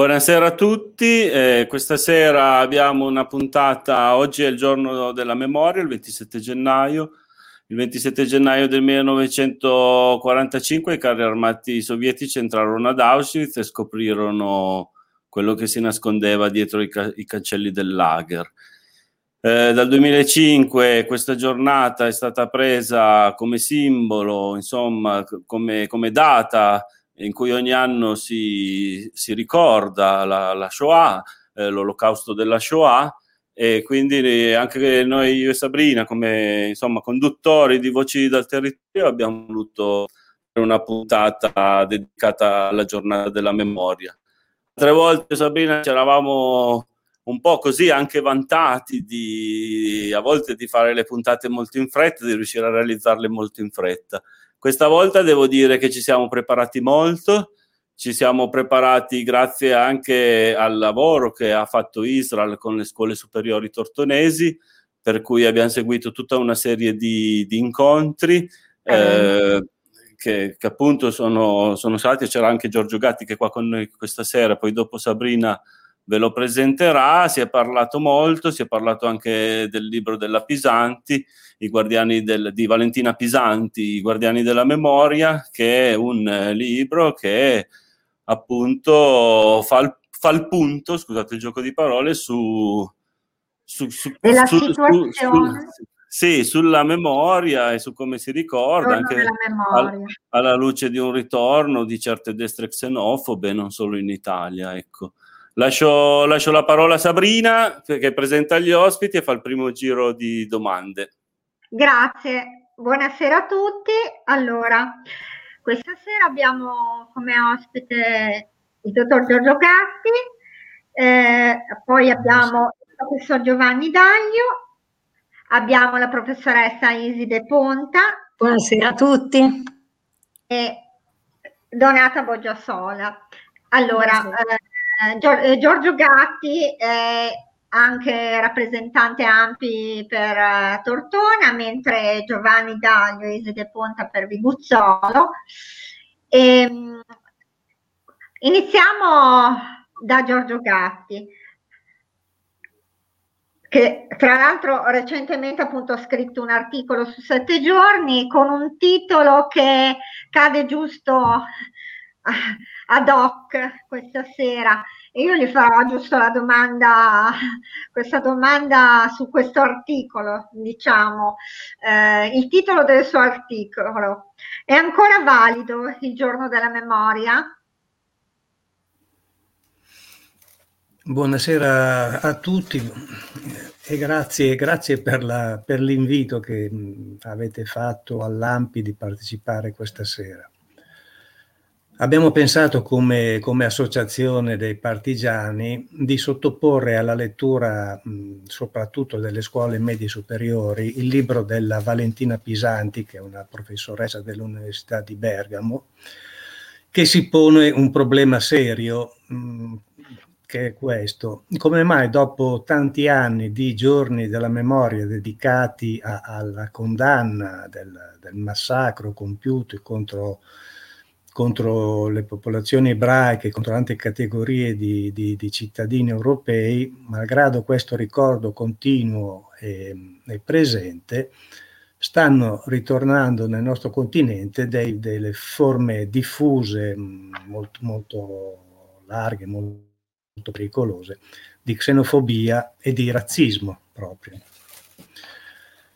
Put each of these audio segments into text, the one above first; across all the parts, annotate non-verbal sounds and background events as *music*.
Buonasera a tutti, eh, questa sera abbiamo una puntata, oggi è il giorno della memoria, il 27 gennaio, il 27 gennaio del 1945 i carri armati sovietici entrarono ad Auschwitz e scoprirono quello che si nascondeva dietro i, ca- i cancelli del lager. Eh, dal 2005 questa giornata è stata presa come simbolo, insomma, come, come data in cui ogni anno si, si ricorda la, la Shoah, eh, l'olocausto della Shoah, e quindi anche noi, io e Sabrina, come insomma, conduttori di Voci dal Territorio, abbiamo voluto una puntata dedicata alla giornata della memoria. Tre volte, Sabrina, ci eravamo un po' così anche vantati di a volte di fare le puntate molto in fretta, di riuscire a realizzarle molto in fretta. Questa volta devo dire che ci siamo preparati molto, ci siamo preparati grazie anche al lavoro che ha fatto Israel con le scuole superiori tortonesi, per cui abbiamo seguito tutta una serie di, di incontri. Eh, che, che, appunto sono, sono stati, c'era anche Giorgio Gatti che è qua con noi questa sera, poi dopo Sabrina ve lo presenterà, si è parlato molto, si è parlato anche del libro della Pisanti, i guardiani del, di Valentina Pisanti, I guardiani della memoria, che è un eh, libro che appunto fa il, fa il, punto, scusate il gioco di parole, su... su, su su, situazione. Su, sì, sulla memoria e su come si ricorda, anche al, alla luce di un ritorno di certe destre xenofobe, non solo in Italia, ecco. Lascio, lascio, la parola a Sabrina che presenta gli ospiti e fa il primo giro di domande. Grazie, buonasera a tutti. Allora, questa sera abbiamo come ospite il dottor Giorgio Gatti, eh, poi abbiamo il professor Giovanni Daglio, abbiamo la professoressa Iside Ponta. Buonasera a tutti. E Donata Boggiasola. Allora, eh, Giorgio Gatti è anche rappresentante Ampi per uh, Tortona, mentre Giovanni Daglio e Iside Ponta per Viguzzolo. E, um, iniziamo da Giorgio Gatti, che tra l'altro recentemente appunto ha scritto un articolo su sette giorni con un titolo che cade giusto ad hoc questa sera e io gli farò giusto la domanda, *laughs* questa domanda su questo articolo, diciamo, eh, il titolo del suo articolo. È ancora valido il giorno della memoria? Buonasera a tutti e grazie, grazie per, la, per l'invito che avete fatto all'AMPI di partecipare questa sera. Abbiamo pensato come, come, associazione dei partigiani di sottoporre alla lettura, mh, soprattutto delle scuole medie superiori, il libro della Valentina Pisanti, che è una professoressa dell'Università di Bergamo, che si pone un problema serio, mh, che è questo. Come mai dopo tanti anni di giorni della memoria dedicati a, alla condanna del, del massacro compiuto contro contro le popolazioni ebraiche, contro tante categorie di, di, di, cittadini europei, malgrado questo ricordo continuo e, e presente, stanno ritornando nel nostro continente dei, delle forme diffuse, molto, molto larghe, molto, molto pericolose, di xenofobia e di razzismo proprio.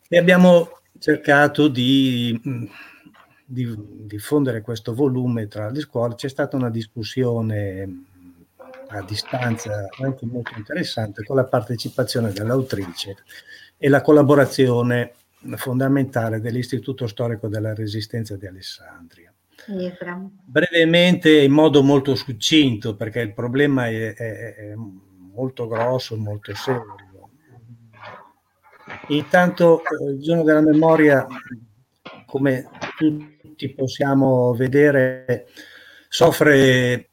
E abbiamo cercato di di diffondere questo volume tra le scuole, c'è stata una discussione a distanza anche molto interessante con la partecipazione dell'autrice e la collaborazione fondamentale dell'Istituto Storico della Resistenza di Alessandria. Brevemente, in modo molto succinto, perché il problema è, è, è molto grosso, molto serio. Intanto, eh, il giorno della memoria, come tutti tutti possiamo vedere, soffre,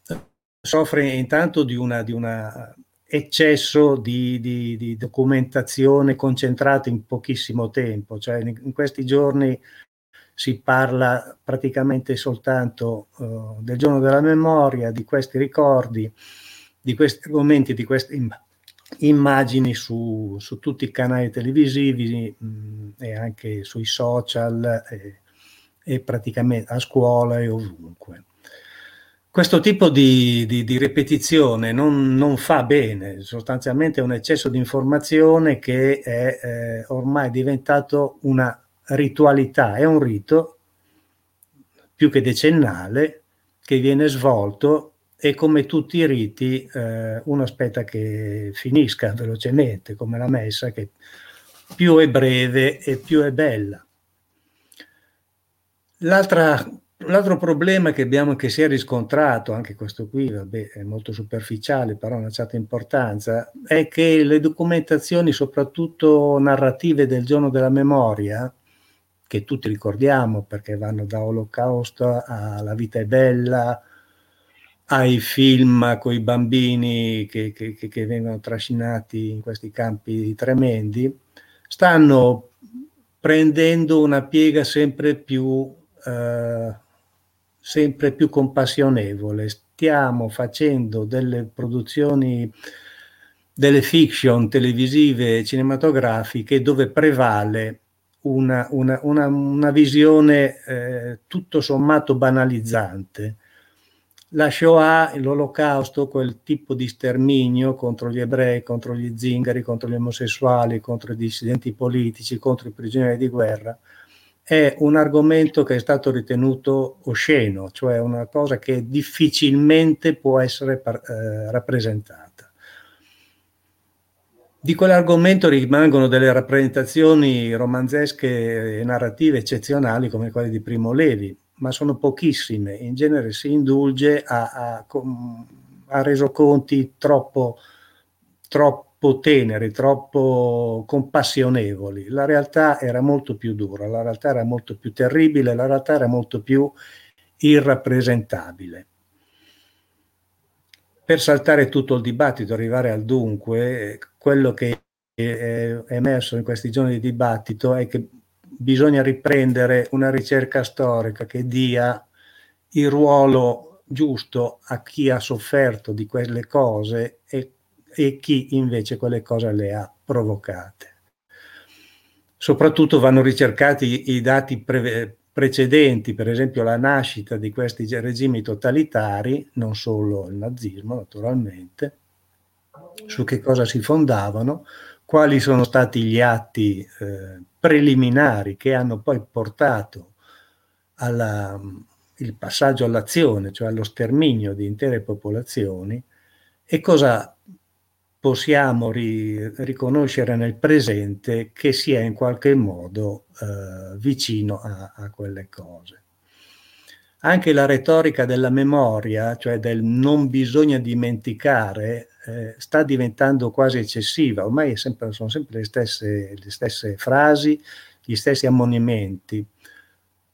soffre intanto di un eccesso di, di, di, documentazione concentrata in pochissimo tempo, cioè in, in questi giorni si parla praticamente soltanto uh, del giorno della memoria, di questi ricordi, di questi argomenti, di queste immagini su, su tutti i canali televisivi mh, mm, e anche sui social e, e, praticamente a scuola e ovunque. Questo tipo di, di, di ripetizione non, non, fa bene, sostanzialmente è un eccesso di informazione che è eh, ormai diventato una ritualità, è un rito più che decennale che viene svolto e come tutti i riti eh, uno aspetta che finisca velocemente, come la messa che più è breve e più è bella. L'altro problema che, abbiamo, che si è riscontrato, anche questo qui vabbè, è molto superficiale, però ha una certa importanza, è che le documentazioni, soprattutto narrative del giorno della memoria, che tutti ricordiamo perché vanno da Olocausto alla vita è bella, ai film con i bambini che, che, che, vengono trascinati in questi campi tremendi, stanno prendendo una piega sempre più, eh, sempre più compassionevole. Stiamo facendo delle produzioni, delle fiction televisive e cinematografiche dove prevale una, una, una, una visione eh, tutto sommato banalizzante la Shoah, l'olocausto, quel tipo di sterminio contro gli ebrei, contro gli zingari, contro gli omosessuali, contro i dissidenti politici, contro i prigionieri di guerra, è un argomento che è stato ritenuto osceno, cioè una cosa che difficilmente può essere eh, rappresentata. Di quell'argomento rimangono delle rappresentazioni romanzesche e narrative eccezionali come quelle di Primo Levi, ma sono pochissime. In genere si indulge a, a, a resoconti troppo, troppo teneri, troppo compassionevoli. La realtà era molto più dura, la realtà era molto più terribile, la realtà era molto più irrappresentabile. Per saltare tutto il dibattito, arrivare al dunque, quello che è emerso in questi giorni di dibattito è che bisogna riprendere una ricerca storica che dia il ruolo giusto a chi ha sofferto di quelle cose e, e chi invece quelle cose le ha provocate. Soprattutto vanno ricercati i dati pre- precedenti, per esempio la nascita di questi regimi totalitari, non solo il nazismo naturalmente, su che cosa si fondavano, quali sono stati gli atti eh, preliminari che hanno poi portato al passaggio all'azione, cioè allo sterminio di intere popolazioni, e cosa possiamo ri, riconoscere nel presente che sia in qualche modo eh, vicino a, a quelle cose. Anche la retorica della memoria, cioè del non bisogna dimenticare, eh, sta diventando quasi eccessiva, ormai sempre, sono sempre le stesse, le stesse, frasi, gli stessi ammonimenti,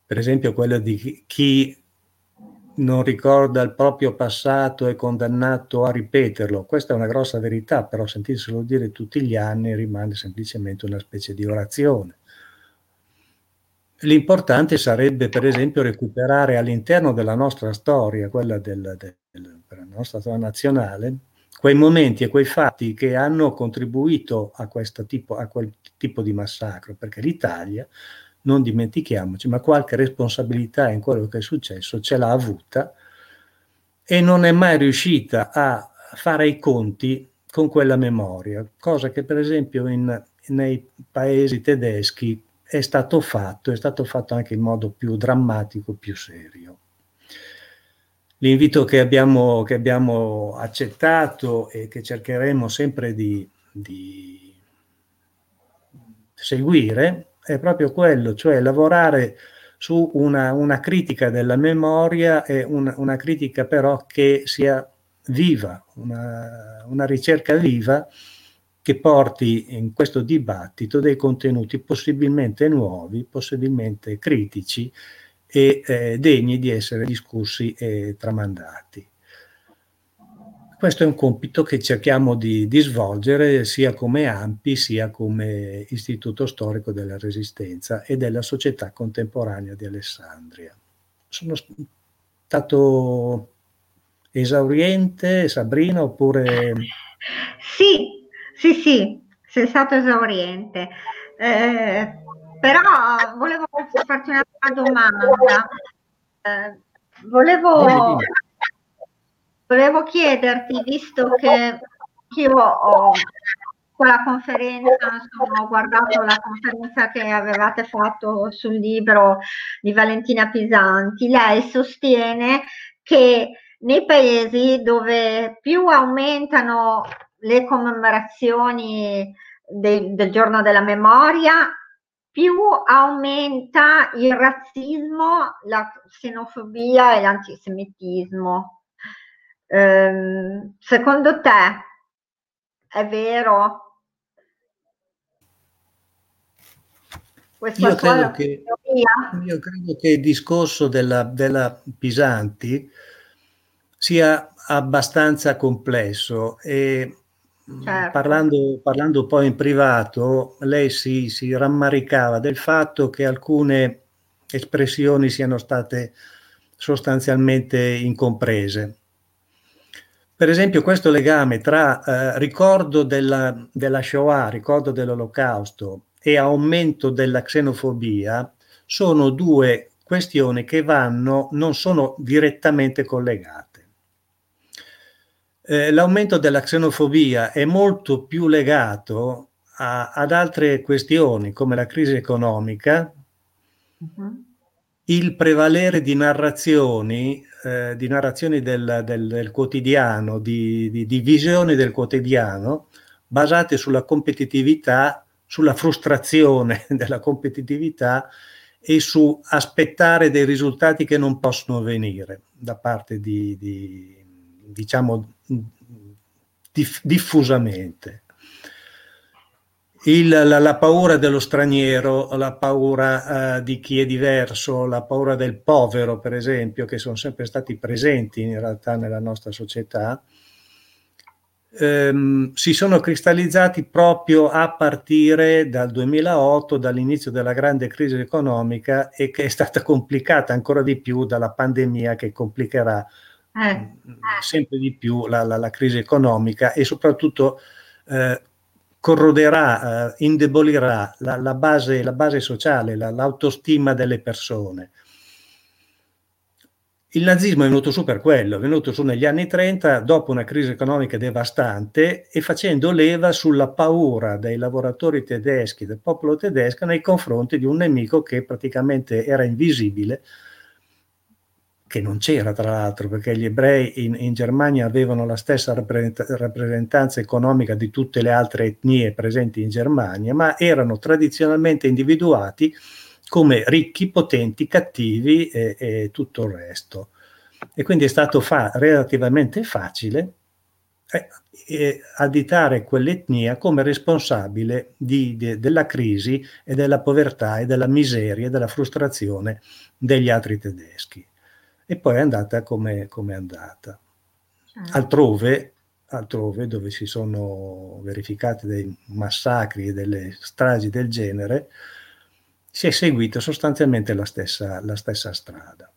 per esempio quello di chi non ricorda il proprio passato è condannato a ripeterlo, questa è una grossa verità, però sentirselo dire tutti gli anni rimane semplicemente una specie di orazione. L'importante sarebbe, per esempio, recuperare all'interno della nostra storia, quella del, del, della nostra storia nazionale, quei momenti e quei fatti che hanno contribuito a, tipo, a quel tipo di massacro, perché l'Italia, non dimentichiamoci, ma qualche responsabilità in quello che è successo ce l'ha avuta e non è mai riuscita a fare i conti con quella memoria, cosa che per esempio in, nei paesi tedeschi è stato fatto, è stato fatto anche in modo più drammatico, più serio. L'invito che abbiamo, che abbiamo accettato e che cercheremo sempre di, di seguire è proprio quello, cioè lavorare su una, una critica della memoria e una, una, critica però che sia viva, una, una ricerca viva che porti in questo dibattito dei contenuti possibilmente nuovi, possibilmente critici, e eh, degni di essere discussi e tramandati. Questo è un compito che cerchiamo di, di, svolgere sia come AMPI sia come Istituto Storico della Resistenza e della Società Contemporanea di Alessandria. Sono stato esauriente, Sabrina, oppure... Sì, sì, sì, sei stato esauriente. Eh, però volevo farti un'altra domanda. Eh, volevo, volevo chiederti, visto che io ho con la conferenza, insomma, ho guardato la conferenza che avevate fatto sul libro di Valentina Pisanti, lei sostiene che nei paesi dove più aumentano le commemorazioni de, del giorno della memoria, più aumenta il razzismo, la xenofobia e l'antisemitismo. Eh, secondo te è vero? Io credo, che, io credo, che, il discorso della, della Pisanti sia abbastanza complesso e certo. parlando, parlando, poi in privato lei si, si rammaricava del fatto che alcune espressioni siano state sostanzialmente incomprese. Per esempio questo legame tra eh, ricordo della, della Shoah, ricordo dell'Olocausto e aumento della xenofobia sono due questioni che vanno, non sono direttamente collegate. Eh, l'aumento della xenofobia è molto più legato a, ad altre questioni come la crisi economica, uh-huh. Il prevalere di narrazioni, eh, di narrazioni del, del, del quotidiano, di, di, di visioni del quotidiano basate sulla competitività sulla frustrazione *laughs* della competitività e su aspettare dei risultati che non possono venire da parte di, di diciamo, diff, diffusamente. Il, la, la, paura dello straniero, la paura uh, di chi è diverso, la paura del povero, per esempio, che sono sempre stati presenti in realtà nella nostra società, ehm, si sono cristallizzati proprio a partire dal 2008, dall'inizio della grande crisi economica e che è stata complicata ancora di più dalla pandemia che complicherà eh. sempre di più la, la, la, crisi economica e soprattutto eh, corroderà, eh, indebolirà la, la, base, la base sociale, l'autostima delle persone. Il nazismo è venuto su per quello, è venuto su negli anni 30 dopo una crisi economica devastante e facendo leva sulla paura dei lavoratori tedeschi, del popolo tedesco nei confronti di un nemico che praticamente era invisibile, che non c'era tra l'altro perché gli ebrei in, in Germania avevano la stessa rappresentanza economica di tutte le altre etnie presenti in Germania, ma erano tradizionalmente individuati come ricchi, potenti, cattivi e, e tutto il resto. E quindi è stato fa- relativamente facile eh, eh, additare quell'etnia come responsabile di, de, della crisi e della povertà e della miseria e della frustrazione degli altri tedeschi. E poi è andata come, come è andata. Certo. Altrove, altrove, dove si sono verificati dei massacri e delle stragi del genere, si è seguita sostanzialmente la stessa, la stessa strada.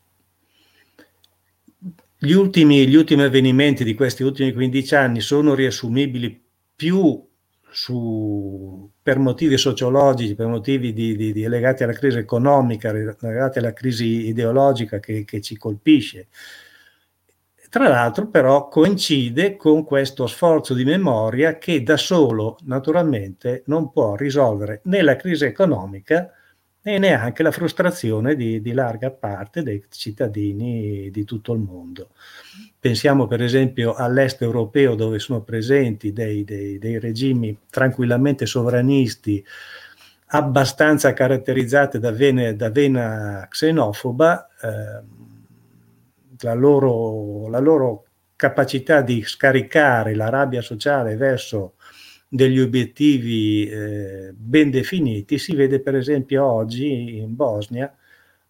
Gli ultimi, gli ultimi, avvenimenti di questi ultimi 15 anni sono riassumibili più su, per motivi sociologici, per motivi di, di, di legati alla crisi economica, legati alla crisi ideologica che, che ci colpisce. Tra l'altro però coincide con questo sforzo di memoria che da solo naturalmente non può risolvere né la crisi economica e neanche la frustrazione di, di, larga parte dei cittadini di tutto il mondo. Pensiamo per esempio all'est europeo dove sono presenti dei, dei, dei regimi tranquillamente sovranisti, abbastanza caratterizzati da vena, da vena xenofoba, eh, la, loro, la loro capacità di scaricare la rabbia sociale verso degli obiettivi eh, ben definiti si vede per esempio oggi in Bosnia,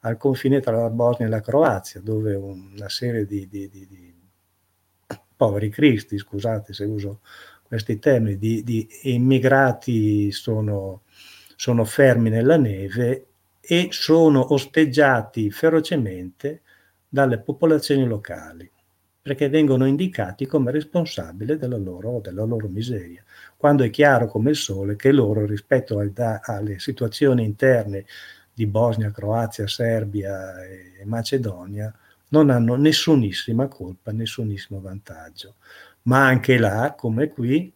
al confine tra la Bosnia e la Croazia, dove una serie di, di, di, di poveri cristi, scusate se uso questi termini, di, immigrati sono, sono fermi nella neve e sono osteggiati ferocemente dalle popolazioni locali. Perché vengono indicati come responsabili della loro, della loro miseria, quando è chiaro come il sole che loro rispetto al, alle situazioni interne di Bosnia, Croazia, Serbia e Macedonia non hanno nessunissima colpa, nessunissimo vantaggio. Ma anche là, come qui,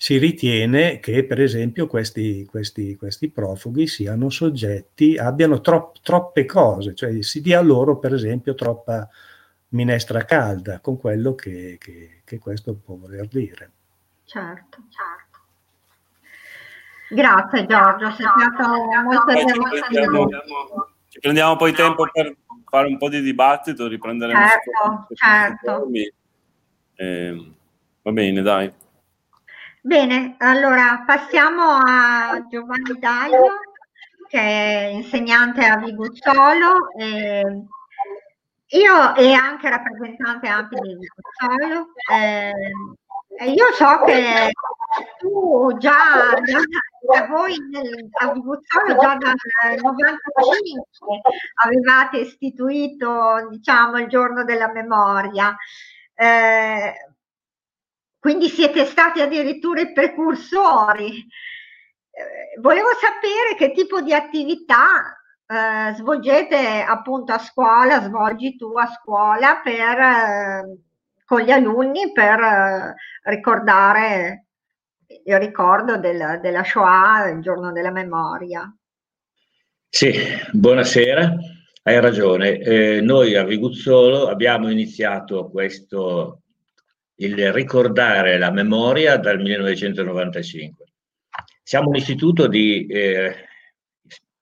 si ritiene che per esempio questi, questi, questi profughi siano soggetti, abbiano tro, troppe cose, cioè si dia loro per esempio troppa minestra calda con quello che, che, che questo può voler dire. Certo, certo. Grazie Giorgio, sei stato molto emozionante. Ci prendiamo poi tempo per fare un po' di dibattito, riprenderemo certo, certo. Eh, va bene, dai. Bene, allora passiamo a Giovanni Daglio, che è insegnante a Viguzzolo. Eh, io e anche rappresentante AMPI di Viguzzolo. Eh, io so che tu già da voi nel, a Viguzzolo già dal 95 avevate istituito diciamo il giorno della memoria. Eh, quindi siete stati addirittura i precursori. Eh, volevo sapere che tipo di attività eh, svolgete appunto a scuola, svolgi tu a scuola per, eh, con gli alunni per eh, ricordare il ricordo del, della Shoah, il giorno della memoria. Sì, buonasera, hai ragione. Eh, noi a Viguzzolo abbiamo iniziato questo il ricordare la memoria dal 1995. Siamo un istituto di eh,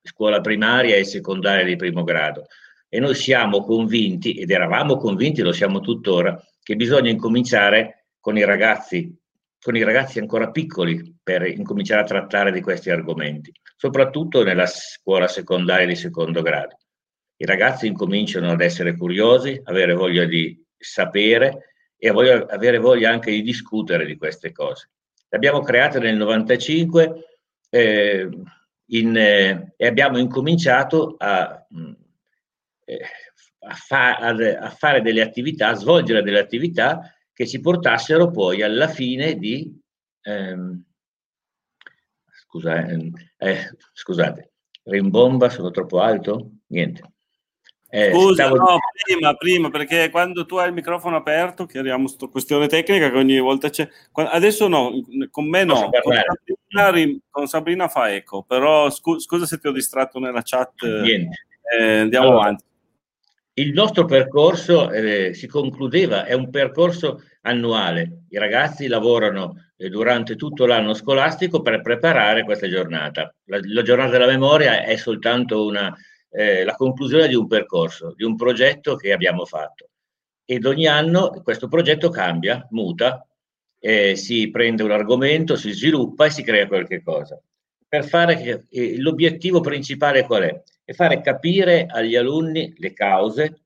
scuola primaria e secondaria di primo grado e noi siamo convinti, ed eravamo convinti, lo siamo tuttora, che bisogna incominciare con i ragazzi, con i ragazzi ancora piccoli per incominciare a trattare di questi argomenti, soprattutto nella scuola secondaria di secondo grado. I ragazzi incominciano ad essere curiosi, avere voglia di sapere e voglio, avere voglia anche di discutere di queste cose. L'abbiamo creata nel 95 eh, in, eh, e abbiamo incominciato a, mm, eh, a, fa, a, a, fare delle attività, a svolgere delle attività che ci portassero poi alla fine di... Ehm, scusa, eh, eh scusate, rimbomba, sono troppo alto? Niente. Eh, Scusa, stavo... no, prima, prima, perché quando tu hai il microfono aperto, chiariamo questa questione tecnica che ogni volta c'è. Adesso no, con me no, con Sabrina, con Sabrina, fa eco, però scu- scusa se ti ho distratto nella chat. Niente. Eh, andiamo allora, avanti. Il nostro percorso eh, si concludeva, è un percorso annuale. I ragazzi lavorano eh, durante tutto l'anno scolastico per preparare questa giornata. La, la giornata della memoria è soltanto una eh, la conclusione di un percorso, di un progetto che abbiamo fatto. Ed ogni anno questo progetto cambia, muta, eh, si prende un argomento, si sviluppa e si crea qualche cosa. Per fare eh, l'obiettivo principale qual è? È fare capire agli alunni le cause,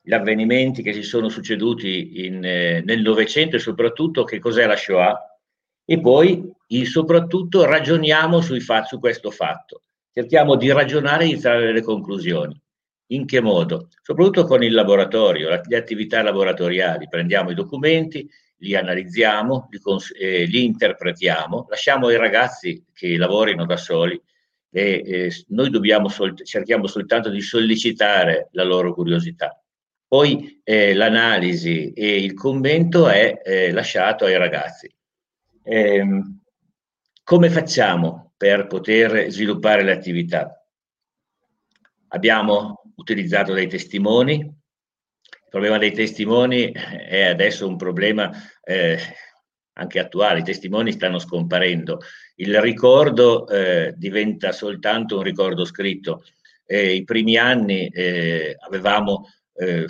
gli avvenimenti che si sono succeduti in, eh, nel Novecento e soprattutto che cos'è la Shoah e poi soprattutto ragioniamo fatti, su questo fatto cerchiamo di ragionare e di trarre delle conclusioni. In che modo? Soprattutto con il laboratorio, le attività laboratoriali. Prendiamo i documenti, li analizziamo, li, cons- eh, li interpretiamo, lasciamo ai ragazzi che lavorino da soli e eh, noi sol- cerchiamo soltanto di sollecitare la loro curiosità. Poi eh, l'analisi e il commento è eh, lasciato ai ragazzi. Ehm, come facciamo? Per poter sviluppare le attività. Abbiamo utilizzato dei testimoni. Il problema dei testimoni è adesso un problema eh, anche attuale. I testimoni stanno scomparendo. Il ricordo eh, diventa soltanto un ricordo scritto. Eh, I primi anni eh, avevamo eh,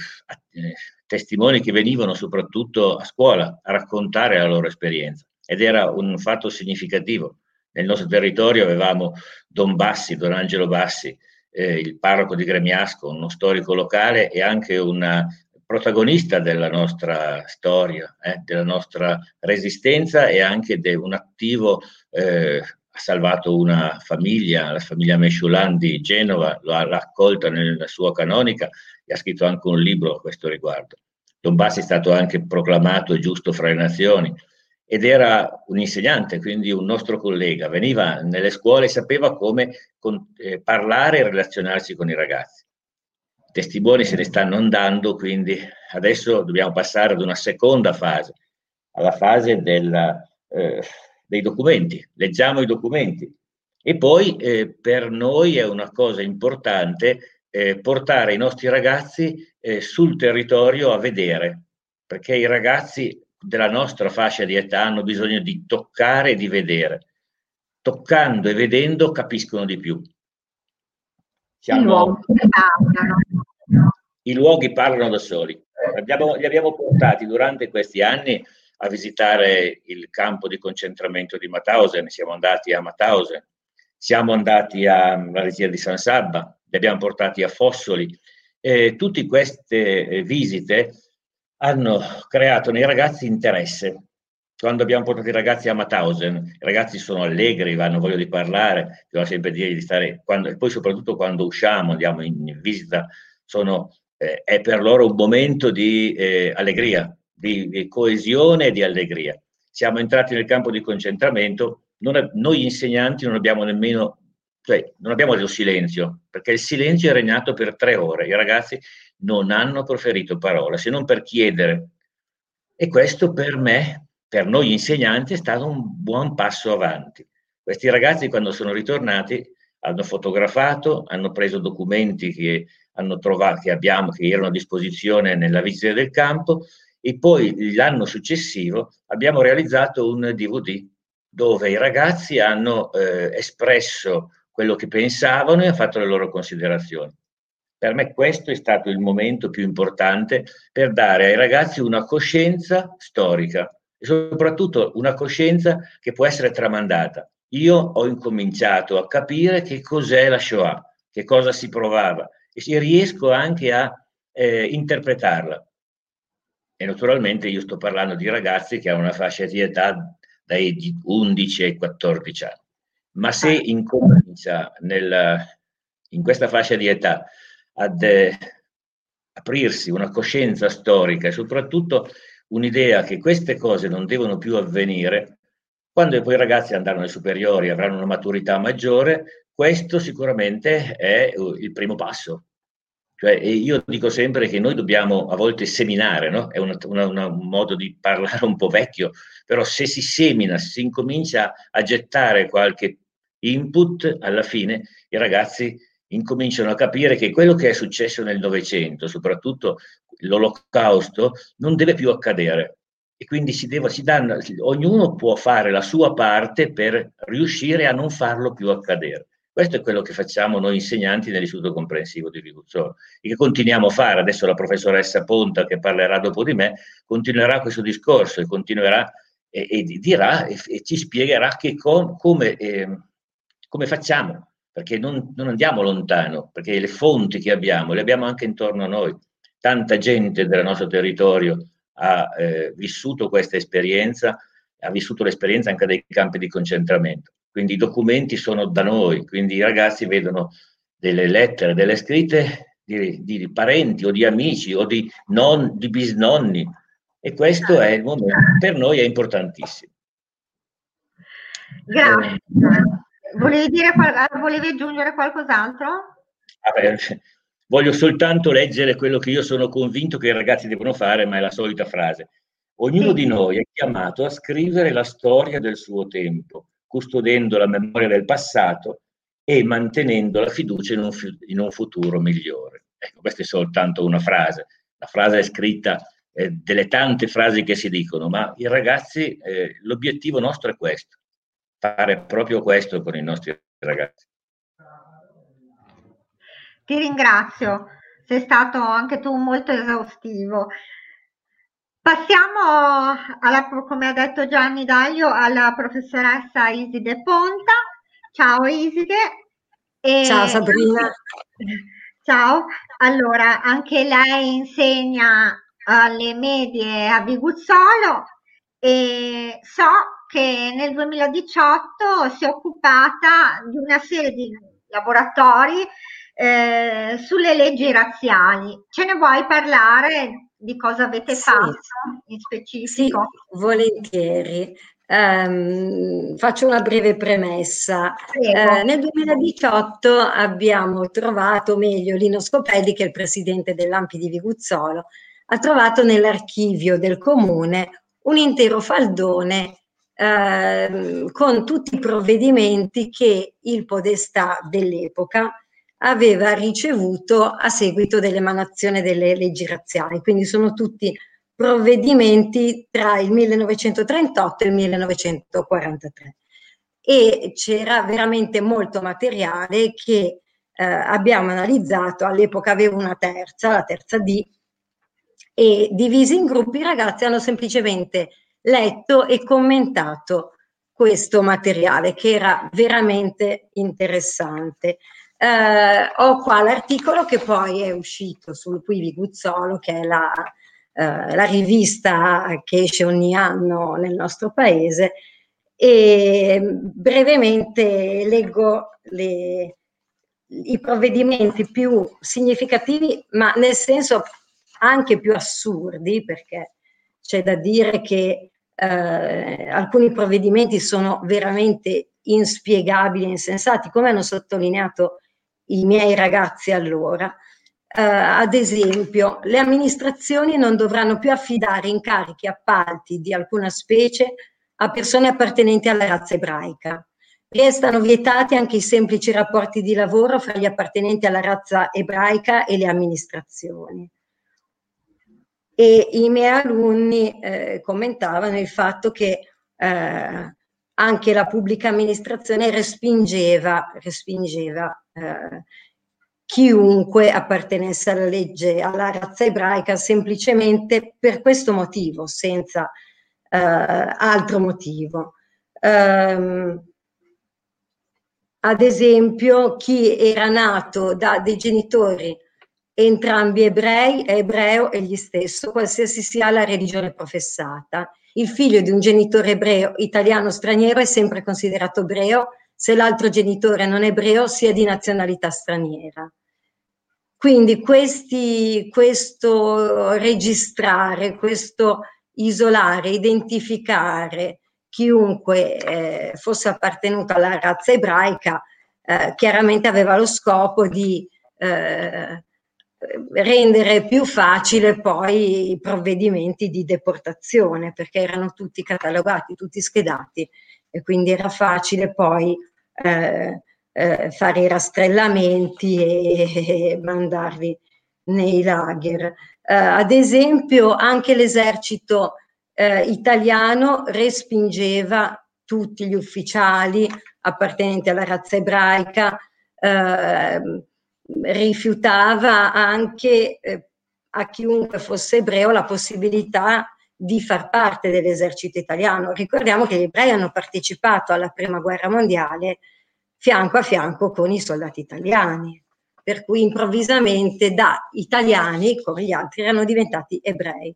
testimoni che venivano soprattutto a scuola a raccontare la loro esperienza ed era un fatto significativo nel nostro territorio avevamo Don Bassi, Don Angelo Bassi, eh, il parroco di Gremiasco, uno storico locale e anche un protagonista della nostra storia, eh, della nostra resistenza e anche de, un attivo, eh, ha salvato una famiglia, la famiglia Mesciulan di Genova, l'ha accolta nella sua canonica e ha scritto anche un libro a questo riguardo. Don Bassi è stato anche proclamato giusto fra le nazioni ed era un insegnante, quindi un nostro collega, veniva nelle scuole e sapeva come con, eh, parlare e relazionarsi con i ragazzi. I testimoni se ne stanno andando, quindi adesso dobbiamo passare ad una seconda fase, alla fase della, eh, dei documenti. Leggiamo i documenti. E poi eh, per noi è una cosa importante eh, portare i nostri ragazzi eh, sul territorio a vedere, perché i ragazzi della nostra fascia di età hanno bisogno di toccare e di vedere. Toccando e vedendo capiscono di più. Siamo... I, luoghi I luoghi parlano da soli. Abbiamo, li abbiamo portati durante questi anni a visitare il campo di concentramento di Mauthausen, siamo andati a Mauthausen, siamo andati alla riserva di San Sabba, li abbiamo portati a Fossoli. Eh, tutte queste eh, visite hanno creato nei ragazzi interesse. Quando abbiamo portato i ragazzi a Mauthausen, i ragazzi sono allegri, hanno voglia di parlare, devono sempre dire di stare, quando, e poi soprattutto quando usciamo, andiamo in, visita, sono, eh, è per loro un momento di eh, allegria, di, di, coesione e di allegria. Siamo entrati nel campo di concentramento, non, noi insegnanti non abbiamo nemmeno cioè, non abbiamo detto silenzio, perché il silenzio è regnato per tre ore. I ragazzi non hanno proferito parola, se non per chiedere. E questo per me, per noi insegnanti, è stato un buon passo avanti. Questi ragazzi, quando sono ritornati, hanno fotografato, hanno preso documenti che, hanno trovato, che abbiamo, che erano a disposizione nella visita del campo, e poi l'anno successivo abbiamo realizzato un DVD dove i ragazzi hanno eh, espresso quello che pensavano e ha fatto le loro considerazioni. Per me questo è stato il momento più importante per dare ai ragazzi una coscienza storica e soprattutto una coscienza che può essere tramandata. Io ho incominciato a capire che cos'è la Shoah, che cosa si provava e riesco anche a eh, interpretarla. E naturalmente io sto parlando di ragazzi che hanno una fascia di età dai 11 ai 14 anni ma se ah. incomincia nel, in questa fascia di età ad eh, aprirsi una coscienza storica e soprattutto un'idea che queste cose non devono più avvenire, quando poi i ragazzi andranno ai superiori avranno una maturità maggiore, questo sicuramente è il primo passo. Cioè, io dico sempre che noi dobbiamo a volte seminare, no? è una, una, una, un modo di parlare un po' vecchio, però se si semina, se si incomincia a gettare qualche input, alla fine i ragazzi incominciano a capire che quello che è successo nel Novecento, soprattutto l'olocausto, non deve più accadere. E quindi si deve, si danno, ognuno può fare la sua parte per riuscire a non farlo più accadere. Questo è quello che facciamo noi insegnanti nell'Istituto Comprensivo di Riguzzolo e che continuiamo a fare. Adesso la professoressa Ponta, che parlerà dopo di me, continuerà questo discorso e continuerà e, e dirà e, e, ci spiegherà che com, come, eh, come facciamo? Perché non, non andiamo lontano, perché le fonti che abbiamo le abbiamo anche intorno a noi. Tanta gente del nostro territorio ha eh, vissuto questa esperienza, ha vissuto l'esperienza anche dei campi di concentramento quindi i documenti sono da noi, quindi i ragazzi vedono delle lettere, delle scritte di, di parenti o di amici o di, non, di bisnonni e questo è il momento, per noi è importantissimo. Grazie. Volevi, dire, volevi aggiungere qualcos'altro? Vabbè, voglio soltanto leggere quello che io sono convinto che i ragazzi devono fare, ma è la solita frase. Ognuno di noi è chiamato a scrivere la storia del suo tempo custodendo la memoria del passato e mantenendo la fiducia in un, in un futuro migliore. Ecco, questa è soltanto una frase. La frase è scritta eh, delle tante frasi che si dicono, ma i ragazzi, eh, l'obiettivo nostro è questo, fare proprio questo con i nostri ragazzi. Ti ringrazio, sei stato anche tu molto esaustivo. Passiamo, alla, come ha detto Gianni Daglio, alla professoressa Iside Ponta. Ciao Iside. E, ciao Sabrina. *laughs* Ciao. Allora, anche lei insegna alle medie a Viguzzolo e so che nel 2018 si è occupata di una serie di laboratori eh, sulle leggi razziali. Ce ne vuoi parlare di cosa avete sì. fatto in specifico? Sì, volentieri. Um, faccio una breve premessa. Uh, nel 2018 abbiamo trovato, meglio, Lino Scopelli, che è il presidente dell'Ampi di Viguzzolo, ha trovato nell'archivio del comune un intero faldone uh, con tutti i provvedimenti che il podestà dell'epoca aveva ricevuto a seguito dell'emanazione delle leggi razziali. Quindi sono tutti provvedimenti tra il 1938 e il 1943 e c'era veramente molto materiale che eh, abbiamo analizzato, all'epoca avevo una terza, la terza D, e divisi in gruppi i ragazzi hanno semplicemente letto e commentato questo materiale che era veramente interessante. Eh, ho qua l'articolo che poi è uscito sul Quivi Guzzolo, che è la, eh, la rivista che esce ogni anno nel nostro paese, e brevemente leggo le, i provvedimenti più significativi, ma nel senso anche più assurdi, perché c'è da dire che eh, alcuni provvedimenti sono veramente inspiegabili e insensati, come hanno sottolineato i miei ragazzi allora. Uh, ad esempio, le amministrazioni non dovranno più affidare incarichi appalti di alcuna specie a persone appartenenti alla razza ebraica. Restano vietati anche i semplici rapporti di lavoro fra gli appartenenti alla razza ebraica e le amministrazioni. E i miei alunni eh, commentavano il fatto che eh, anche la pubblica amministrazione respingeva, respingeva eh, chiunque appartenesse alla legge, alla razza ebraica, semplicemente per questo motivo, senza eh, altro motivo. Um, ad esempio, chi era nato da dei genitori entrambi ebrei è ebreo egli stesso, qualsiasi sia la religione professata. Il figlio di un genitore ebreo italiano straniero è sempre considerato ebreo se l'altro genitore non ebreo sia di nazionalità straniera. Quindi questi, questo registrare, questo isolare, identificare chiunque eh, fosse appartenuto alla razza ebraica, eh, chiaramente aveva lo scopo di eh, rendere più facile poi i provvedimenti di deportazione, perché erano tutti catalogati, tutti schedati e quindi era facile poi eh, eh, fare i rastrellamenti e, e mandarli nei lager. Eh, ad esempio, anche l'esercito eh, italiano respingeva tutti gli ufficiali appartenenti alla razza ebraica, ehm, rifiutava anche eh, a chiunque fosse ebreo la possibilità di far parte dell'esercito italiano. Ricordiamo che gli ebrei hanno partecipato alla prima guerra mondiale fianco a fianco con i soldati italiani, per cui improvvisamente da italiani, come gli altri, erano diventati ebrei.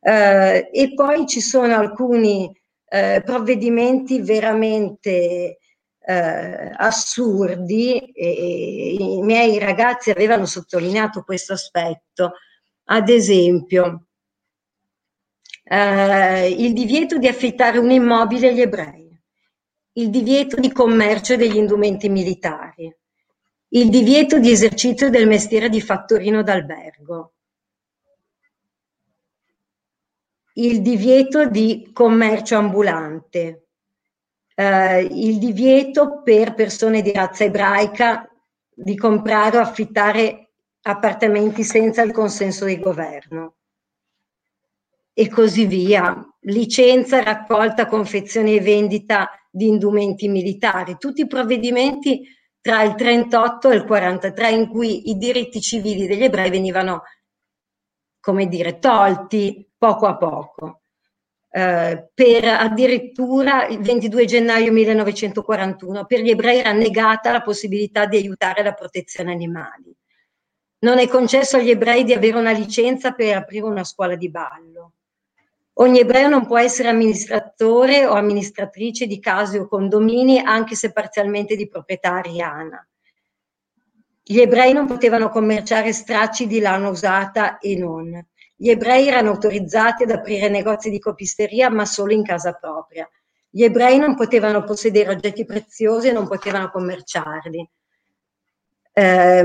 Eh, e poi ci sono alcuni eh, provvedimenti veramente eh, assurdi e, i miei ragazzi avevano sottolineato questo aspetto. Ad esempio, eh, il divieto di affittare un immobile agli ebrei il divieto di commercio degli indumenti militari, il divieto di esercizio del mestiere di fattorino d'albergo, il divieto di commercio ambulante, eh, il divieto per persone di razza ebraica di comprare o affittare appartamenti senza il consenso del governo e così via. Licenza, raccolta, confezione e vendita di indumenti militari, tutti i provvedimenti tra il 38 e il 43 in cui i diritti civili degli ebrei venivano, come dire, tolti poco a poco. Eh, per addirittura il 22 gennaio 1941 per gli ebrei era negata la possibilità di aiutare la protezione animali. Non è concesso agli ebrei di avere una licenza per aprire una scuola di ballo. Ogni ebreo non può essere amministratore o amministratrice di case o condomini, anche se parzialmente di proprietà ariana. Gli ebrei non potevano commerciare stracci di lana usata e non. Gli ebrei erano autorizzati ad aprire negozi di copisteria, ma solo in casa propria. Gli ebrei non potevano possedere oggetti preziosi e non potevano commerciarli. Eh,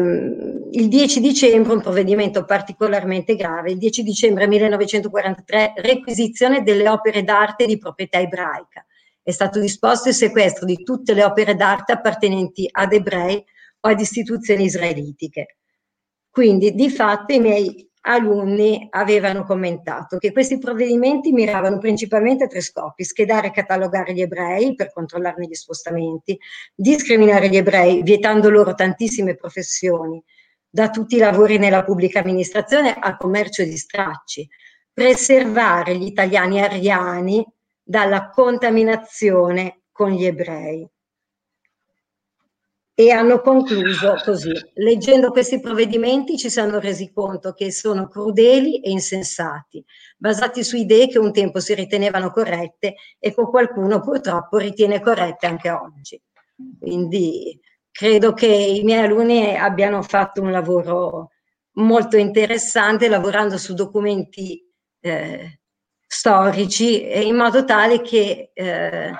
il 10 dicembre, un provvedimento particolarmente grave, il 10 dicembre 1943, requisizione delle opere d'arte di proprietà ebraica. È stato disposto il sequestro di tutte le opere d'arte appartenenti ad ebrei o ad istituzioni israelitiche. Quindi, di fatto, i miei alunni avevano commentato che questi provvedimenti miravano principalmente a tre scopi, schedare e catalogare gli ebrei per controllarne gli spostamenti, discriminare gli ebrei vietando loro tantissime professioni, da tutti i lavori nella pubblica amministrazione al commercio di stracci, preservare gli italiani ariani dalla contaminazione con gli ebrei e hanno concluso così. Leggendo questi provvedimenti ci siamo resi conto che sono crudeli e insensati, basati su idee che un tempo si ritenevano corrette e che qualcuno purtroppo ritiene corrette anche oggi. Quindi credo che i miei alunni abbiano fatto un lavoro molto interessante lavorando su documenti eh, storici in modo tale che eh,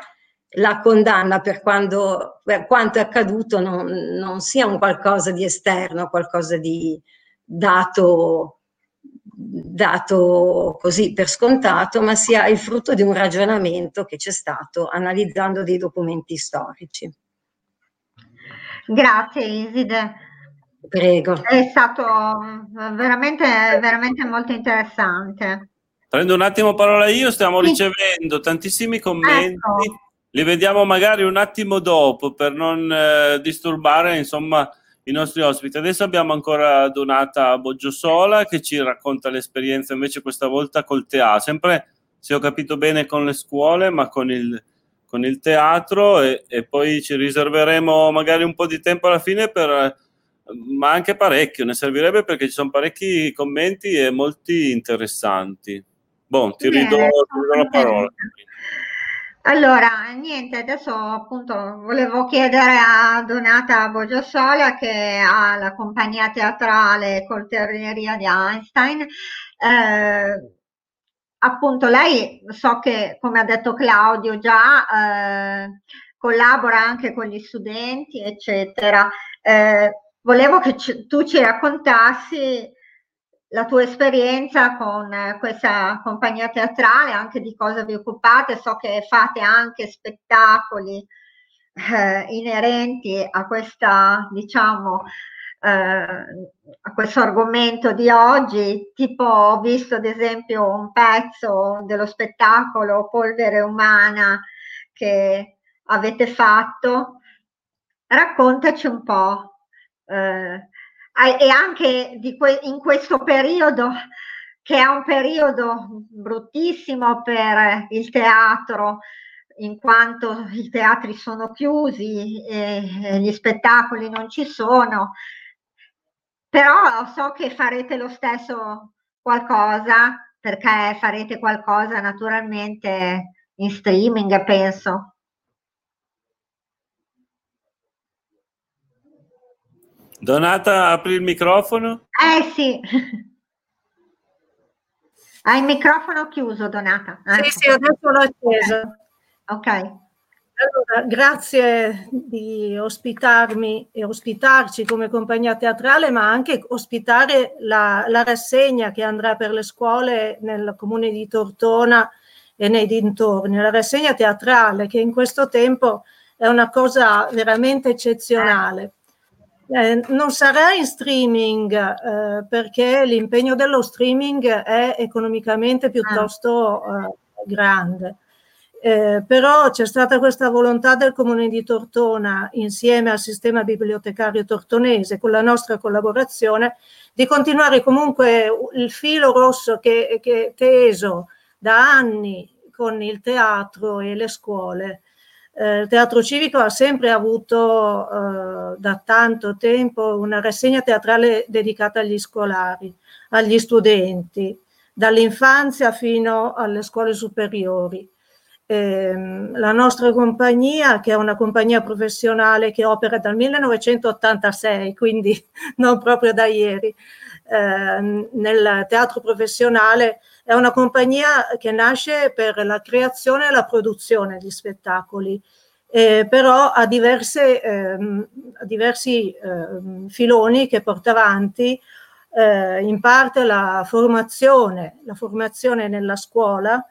la condanna per, quando, per quanto è accaduto non, non, sia un qualcosa di esterno, qualcosa di dato, dato così per scontato, ma sia il frutto di un ragionamento che c'è stato analizzando dei documenti storici. Grazie Iside. Prego. È stato veramente, veramente molto interessante. Prendo un attimo parola io, stiamo ricevendo tantissimi commenti. Ecco li vediamo magari un attimo dopo per non eh, disturbare insomma i nostri ospiti. Adesso abbiamo ancora Donata Boggiosola che ci racconta l'esperienza invece questa volta col teatro, sempre se ho capito bene con le scuole, ma con il, con il teatro e, e, poi ci riserveremo magari un po' di tempo alla fine per ma anche parecchio, ne servirebbe perché ci sono parecchi commenti e molti interessanti. Bon, ti ridò, ti ridò la parola. Allora, niente, adesso appunto volevo chiedere a Donata Boggiosola che ha la compagnia teatrale Colterneria di Einstein, eh, appunto lei so che come ha detto Claudio già eh, collabora anche con gli studenti eccetera. Eh, volevo che ci, tu ci raccontassi la tua esperienza con eh, questa compagnia teatrale, anche di cosa vi occupate, so che fate anche spettacoli eh, inerenti a questa, diciamo, eh, a questo argomento di oggi, tipo ho visto ad esempio un pezzo dello spettacolo Polvere Umana che avete fatto. Raccontaci un po'. Eh, e anche que- in questo periodo che è un periodo bruttissimo per il teatro in quanto i teatri sono chiusi e gli spettacoli non ci sono. Però so che farete lo stesso qualcosa perché farete qualcosa naturalmente in streaming penso Donata, apri il microfono. Eh sì. Hai il microfono chiuso, Donata. Eh. Sì, sì, adesso l'ho acceso. Ok. Allora, grazie di ospitarmi e ospitarci come compagnia teatrale, ma anche ospitare la, la rassegna che andrà per le scuole nel comune di Tortona e nei dintorni, la rassegna teatrale che in questo tempo è una cosa veramente eccezionale. Eh, non sarà in streaming eh, perché l'impegno dello streaming è economicamente piuttosto eh, grande. Eh, però c'è stata questa volontà del comune di Tortona insieme al sistema bibliotecario tortonese con la nostra collaborazione di continuare comunque il filo rosso che, che è teso da anni con il teatro e le scuole il Teatro Civico ha sempre avuto eh, da tanto tempo una rassegna teatrale dedicata agli scolari, agli studenti, dall'infanzia fino alle scuole superiori. Eh, la nostra compagnia, che è una compagnia professionale che opera dal 1986, quindi *laughs* non proprio da ieri, eh, nel teatro professionale è una compagnia che nasce per la creazione e la produzione di spettacoli, eh, però ha, diverse, ehm, diversi ehm, filoni che porta avanti eh, in parte la formazione, la formazione nella scuola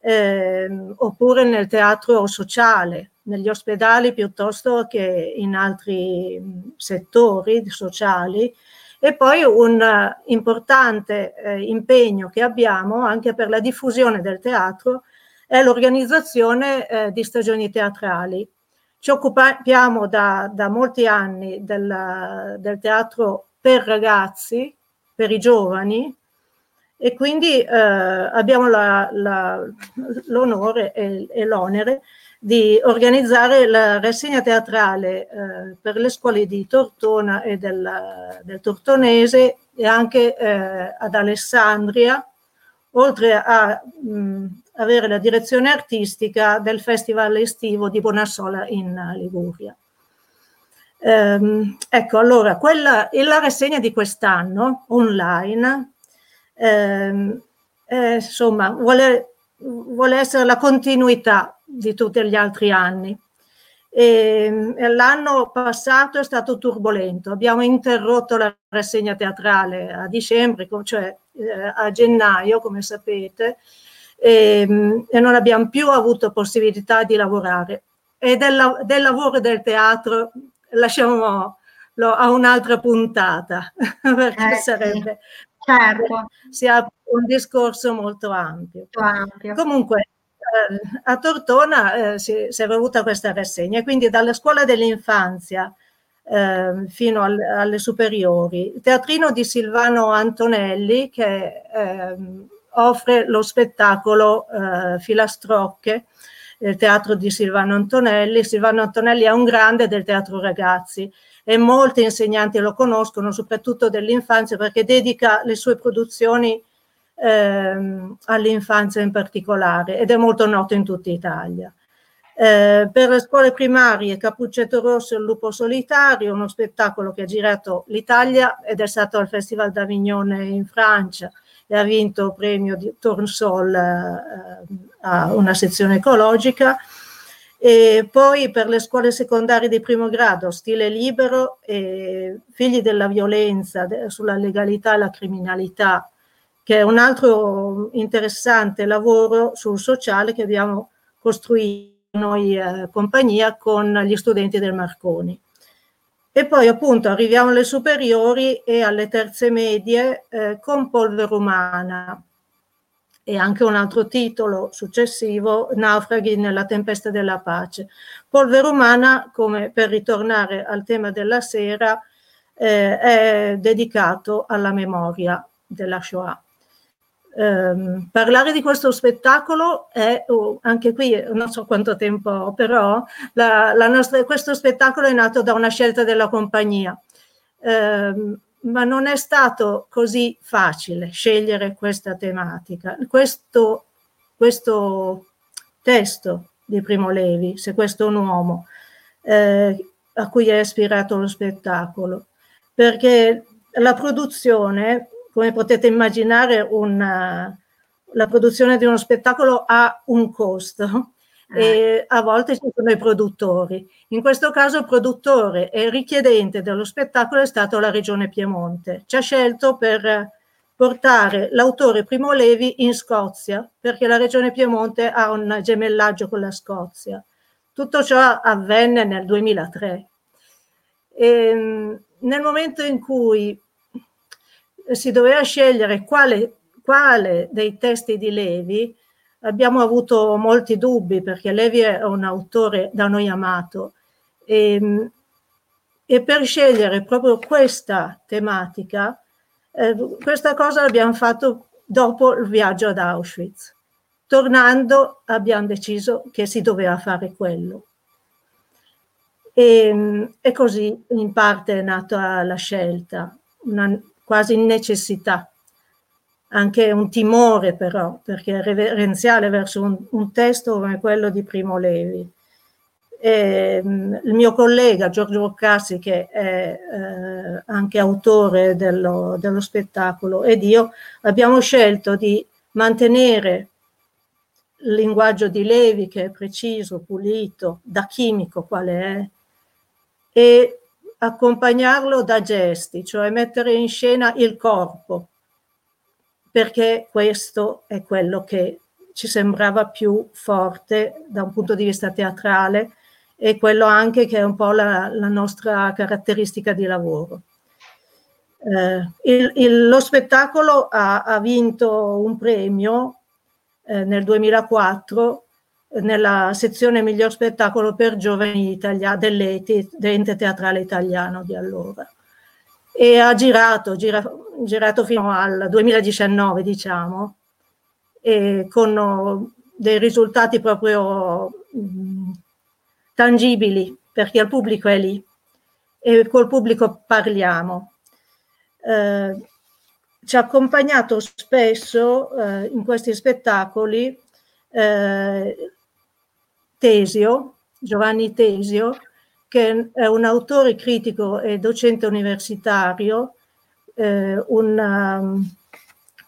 eh, oppure nel teatro sociale, negli ospedali piuttosto che in altri settori sociali e poi un uh, importante eh, impegno che abbiamo anche per la diffusione del teatro è l'organizzazione eh, di stagioni teatrali. Ci occupiamo da, da molti anni del, del, teatro per ragazzi, per i giovani, e quindi eh, abbiamo la, la, l'onore e, e l'onere di organizzare la rassegna teatrale eh, per le scuole di Tortona e del, del Tortonese e anche eh, ad Alessandria, oltre a mh, avere la direzione artistica del Festival estivo di Bonassola in Liguria. Ehm, ecco, allora, quella, la rassegna di quest'anno online, ehm, eh, insomma, vuole, vuole essere la continuità di tutti gli altri anni. E, l'anno passato è stato turbolento, abbiamo interrotto la rassegna teatrale a dicembre, cioè eh, a gennaio, come sapete, e, e, non abbiamo più avuto possibilità di lavorare. E del, del lavoro del teatro lasciamo a un'altra puntata, *laughs* perché eh, sarebbe certo. sia un discorso molto ampio. Molto ampio. Comunque, a Tortona eh, si, si, è avuta questa rassegna, quindi dalla scuola dell'infanzia eh, fino al, alle superiori, il teatrino di Silvano Antonelli che ehm, offre lo spettacolo eh, Filastrocche, il teatro di Silvano Antonelli. Silvano Antonelli è un grande del teatro ragazzi e molti insegnanti lo conoscono, soprattutto dell'infanzia, perché dedica le sue produzioni ehm, all'infanzia in particolare ed è molto noto in tutta Italia. Eh, per le scuole primarie Cappuccetto Rosso e il Lupo Solitario, uno spettacolo che ha girato l'Italia ed è stato al Festival d'Avignone in Francia e ha vinto il premio di Tornsol eh, a una sezione ecologica. E poi per le scuole secondarie di primo grado, stile libero, e figli della violenza, sulla legalità e la criminalità, che è un altro interessante lavoro sul sociale che abbiamo costruito noi eh, compagnia con gli studenti del Marconi. E poi appunto arriviamo alle superiori e alle terze medie eh, con Polvere Umana e anche un altro titolo successivo, Naufraghi nella tempesta della pace. Polvere Umana, come per ritornare al tema della sera, eh, è dedicato alla memoria della Shoah. Um, parlare di questo spettacolo è, oh, anche qui non so quanto tempo ho, però la, la nostra, questo spettacolo è nato da una scelta della compagnia, um, ma non è stato così facile scegliere questa tematica. Questo, questo testo di Primo Levi, Se questo è un uomo, eh, a cui è ispirato lo spettacolo, perché la produzione come potete immaginare, una, la produzione di uno spettacolo ha un costo e eh. a volte ci sono i produttori. In questo caso il produttore e richiedente dello spettacolo è stato la Regione Piemonte. Ci ha scelto per portare l'autore Primo Levi in Scozia, perché la Regione Piemonte ha un gemellaggio con la Scozia. Tutto ciò avvenne nel 2003. E, ehm, nel momento in cui si doveva scegliere quale, quale dei testi di Levi, abbiamo avuto molti dubbi perché Levi è un autore da noi amato e, ehm, e per scegliere proprio questa tematica, eh, questa cosa l'abbiamo fatto dopo il viaggio ad Auschwitz. Tornando abbiamo deciso che si doveva fare quello. E, ehm, e così in parte è nata la scelta, una, quasi necessità, anche un timore però, perché è reverenziale verso un, un testo come quello di Primo Levi. E, ehm, il mio collega Giorgio Boccassi, che è eh, anche autore dello, dello spettacolo, ed io abbiamo scelto di mantenere il linguaggio di Levi, che è preciso, pulito, da chimico quale è, e accompagnarlo da gesti, cioè mettere in scena il corpo, perché questo è quello che ci sembrava più forte da un punto di vista teatrale e quello anche che è un po' la, la nostra caratteristica di lavoro. Eh, il, il, lo spettacolo ha, ha, vinto un premio eh, nel 2004 nella sezione miglior spettacolo per giovani italia, dell'ente teatrale italiano di allora e ha girato, gira, girato fino al 2019 diciamo con dei risultati proprio mh, tangibili perché il pubblico è lì e col pubblico parliamo. Eh, ci ha accompagnato spesso eh, in questi spettacoli eh, Tesio, Giovanni Tesio, che è un autore critico e docente universitario, eh, un, um,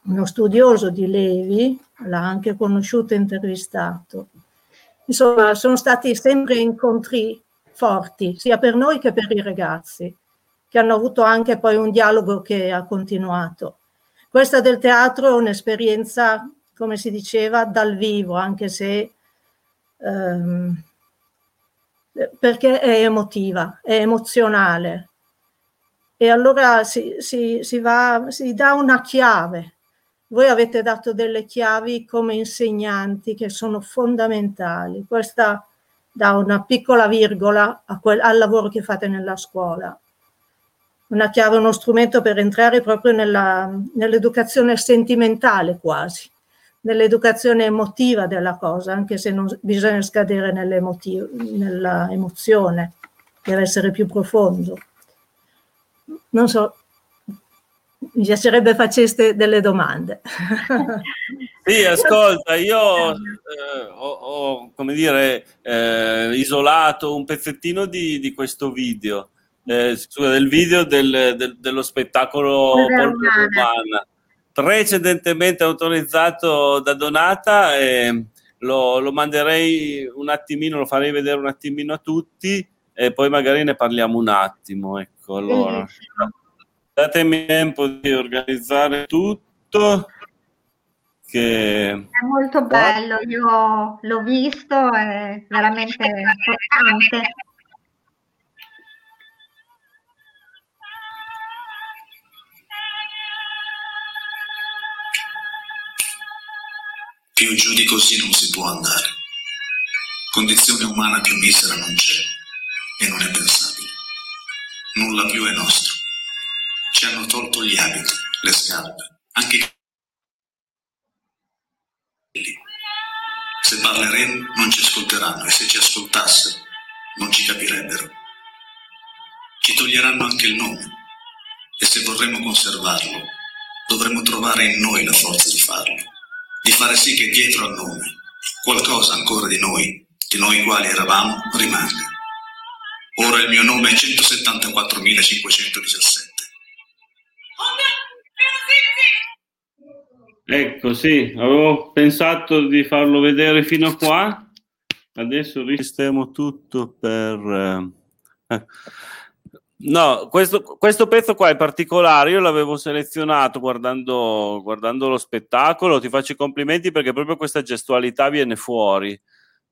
uno studioso di Levi, l'ha anche conosciuto e intervistato. Insomma, sono stati sempre incontri forti, sia per noi che per i ragazzi, che hanno avuto anche poi un dialogo che ha continuato. Questa del teatro è un'esperienza, come si diceva, dal vivo, anche se ehm, perché è emotiva, è emozionale. E allora si, si, si, va, si dà una chiave. Voi avete dato delle chiavi come insegnanti che sono fondamentali. Questa dà una piccola virgola quel, al lavoro che fate nella scuola. Una chiave, uno strumento per entrare proprio nella, nell'educazione sentimentale quasi nell'educazione emotiva della cosa, anche se non bisogna scadere nella emozione, deve essere più profondo. Non so, mi piacerebbe faceste delle domande. *laughs* Sì, ascolta, io *laughs* eh, ho, ho, come dire, eh, isolato un pezzettino di, di questo video, eh, scusa, del video del, del, dello spettacolo Polvere Umana precedentemente autorizzato da Donata e lo, lo, manderei un attimino, lo farei vedere un attimino a tutti e poi magari ne parliamo un attimo. Ecco, allora. Datemi tempo di organizzare tutto. Che... È molto bello, io l'ho visto, è veramente importante. Più giù di così non si può andare. Condizione umana più misera non c'è e non è pensabile. Nulla più è nostro. Ci hanno tolto gli abiti, le scarpe, anche i. Se parleremo non ci ascolteranno e se ci ascoltassero non ci capirebbero. Ci toglieranno anche il nome e se vorremmo conservarlo dovremmo trovare in noi la forza di farlo di fare sì che dietro al nome qualcosa ancora di noi, di noi quali eravamo, rimanga. Ora il mio nome è 174.517. Ecco, sì, avevo pensato di farlo vedere fino a qua. Adesso risistemo tutto per... Eh. No, questo, questo, pezzo qua è particolare, io l'avevo selezionato guardando, guardando, lo spettacolo, ti faccio i complimenti perché proprio questa gestualità viene fuori.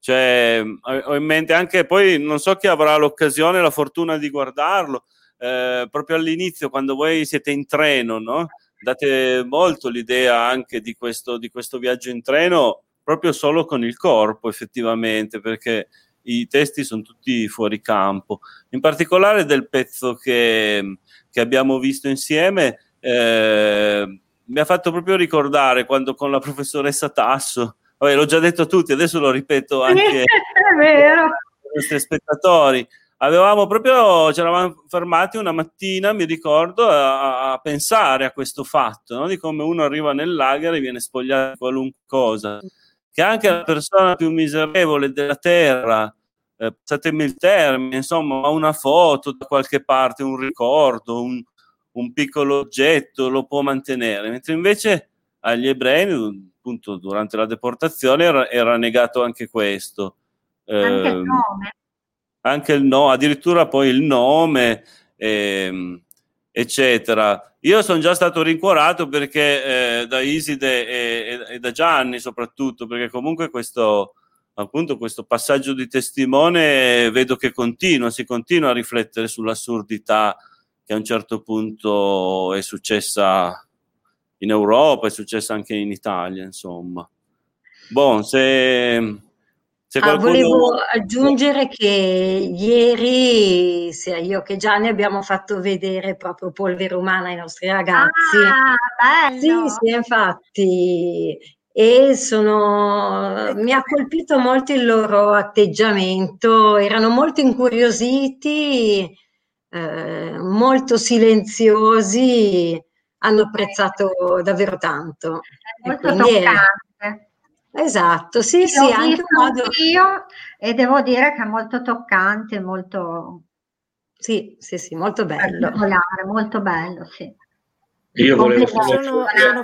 Cioè, ho in mente anche poi, non so chi avrà l'occasione, la fortuna di guardarlo, eh, proprio all'inizio quando voi siete in treno, no? Date molto l'idea anche di questo, di questo viaggio in treno, proprio solo con il corpo effettivamente, perché i testi sono tutti fuori campo. In particolare del pezzo che, che abbiamo visto insieme, eh, mi ha fatto proprio ricordare quando con la professoressa Tasso, vabbè, l'ho già detto a tutti, adesso lo ripeto anche *laughs* ai nostri spettatori. Avevamo proprio, ci eravamo fermati una mattina, mi ricordo, a, a pensare a questo fatto, no? di come uno arriva nel lager e viene spogliato di qualunque cosa, che anche la persona più miserevole della terra eh, passatemi il termine, insomma, una foto da qualche parte, un ricordo, un, un piccolo oggetto lo può mantenere, mentre invece agli ebrei, appunto, durante la deportazione era, era negato anche questo. Anche il ehm, nome. Anche il nome, addirittura poi il nome, ehm, eccetera. Io sono già stato rincuorato perché eh, da Iside e, e, e, da Gianni soprattutto, perché comunque questo, appunto, questo passaggio di testimone vedo che continua, si continua a riflettere sull'assurdità che a un certo punto è successa in Europa, è successa anche in Italia, insomma. Bon, se, se ah, volevo aggiungere che ieri sia io che Gianni abbiamo fatto vedere proprio polvere umana ai nostri ragazzi. Ah, bello. Sì, sì, infatti. E sono, mi ha colpito molto il loro atteggiamento, erano molto incuriositi eh, molto silenziosi, hanno apprezzato davvero tanto. È molto toccante. Esatto, sì, sì, L'ho anche un modo... io e devo dire che è molto toccante, molto... Sì, sì, sì, molto bello. Molto bello, sì. Io volevo solo, sono, sono...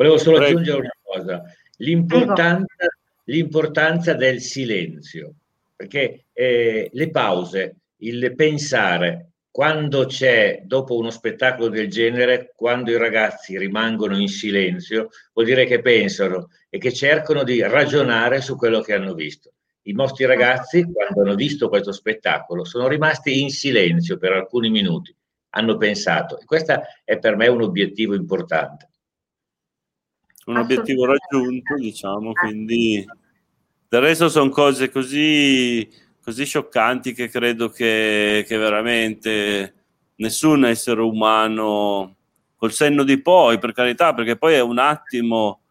volevo solo aggiungere una cosa, l'importanza, l'importanza del silenzio, perché eh, le pause il pensare quando c'è, dopo uno spettacolo del genere, quando i ragazzi rimangono in silenzio, vuol dire che pensano e che cercano di ragionare su quello che hanno visto. I nostri ragazzi, quando hanno visto questo spettacolo, sono rimasti in silenzio per alcuni minuti, hanno pensato. E questo è per me un obiettivo importante. Un obiettivo raggiunto, diciamo, quindi del resto sono cose così così scioccanti che credo che, che veramente nessun essere umano col senno di poi, per carità, perché poi è un attimo,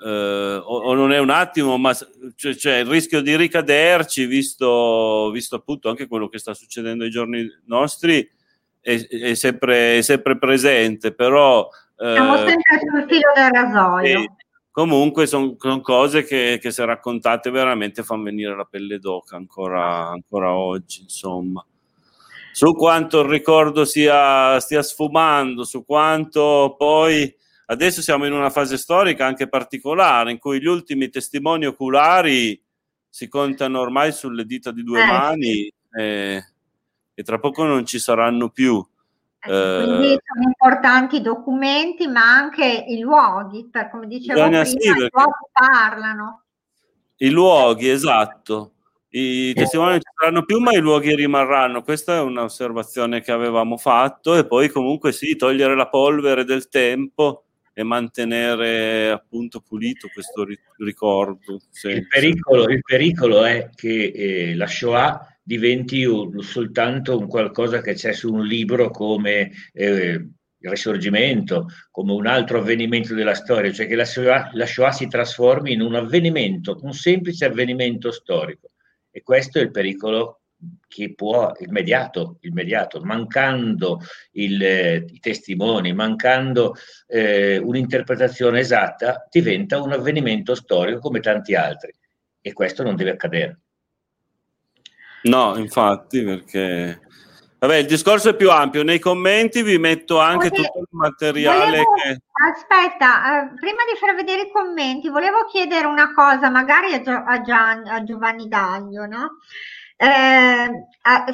eh, o, o, non è un attimo, ma c'è, c'è il rischio di ricaderci, visto, visto, appunto anche quello che sta succedendo ai giorni nostri, è, è, sempre, è sempre, presente, però... Eh, Siamo sempre sul filo del rasoio comunque sono son cose che, che, se raccontate veramente fanno venire la pelle d'oca ancora, ancora oggi, insomma. Su quanto il ricordo sia, stia sfumando, su quanto poi adesso siamo in una fase storica anche particolare in cui gli ultimi testimoni oculari si contano ormai sulle dita di due eh. mani e, e tra poco non ci saranno più. Ecco, quindi eh, sono importanti i documenti, ma anche i luoghi, per, come dicevo prima, sì, i luoghi parlano. I luoghi, esatto. I testimoni non ci saranno più, ma i luoghi rimarranno. Questa è un'osservazione che avevamo fatto e poi comunque sì, togliere la polvere del tempo e mantenere appunto pulito questo ricordo. Il pericolo, il pericolo, è che eh, la Shoah diventi un, soltanto un qualcosa che c'è su un libro come eh, il Risorgimento, come un altro avvenimento della storia, cioè che la Shoah, la Shoah si trasformi in un avvenimento, un semplice avvenimento storico. E questo è il pericolo che può immediato, immediato mancando il, eh, i testimoni, mancando eh, un'interpretazione esatta, diventa un avvenimento storico come tanti altri. E questo non deve accadere. No, infatti, perché... Vabbè, il discorso è più ampio. Nei commenti vi metto anche Volevo, tutto il materiale volevo, che... Aspetta, eh, prima di far vedere i commenti, volevo chiedere una cosa, magari a, Gio, a, Gian, a Giovanni Daglio, no? Eh, a,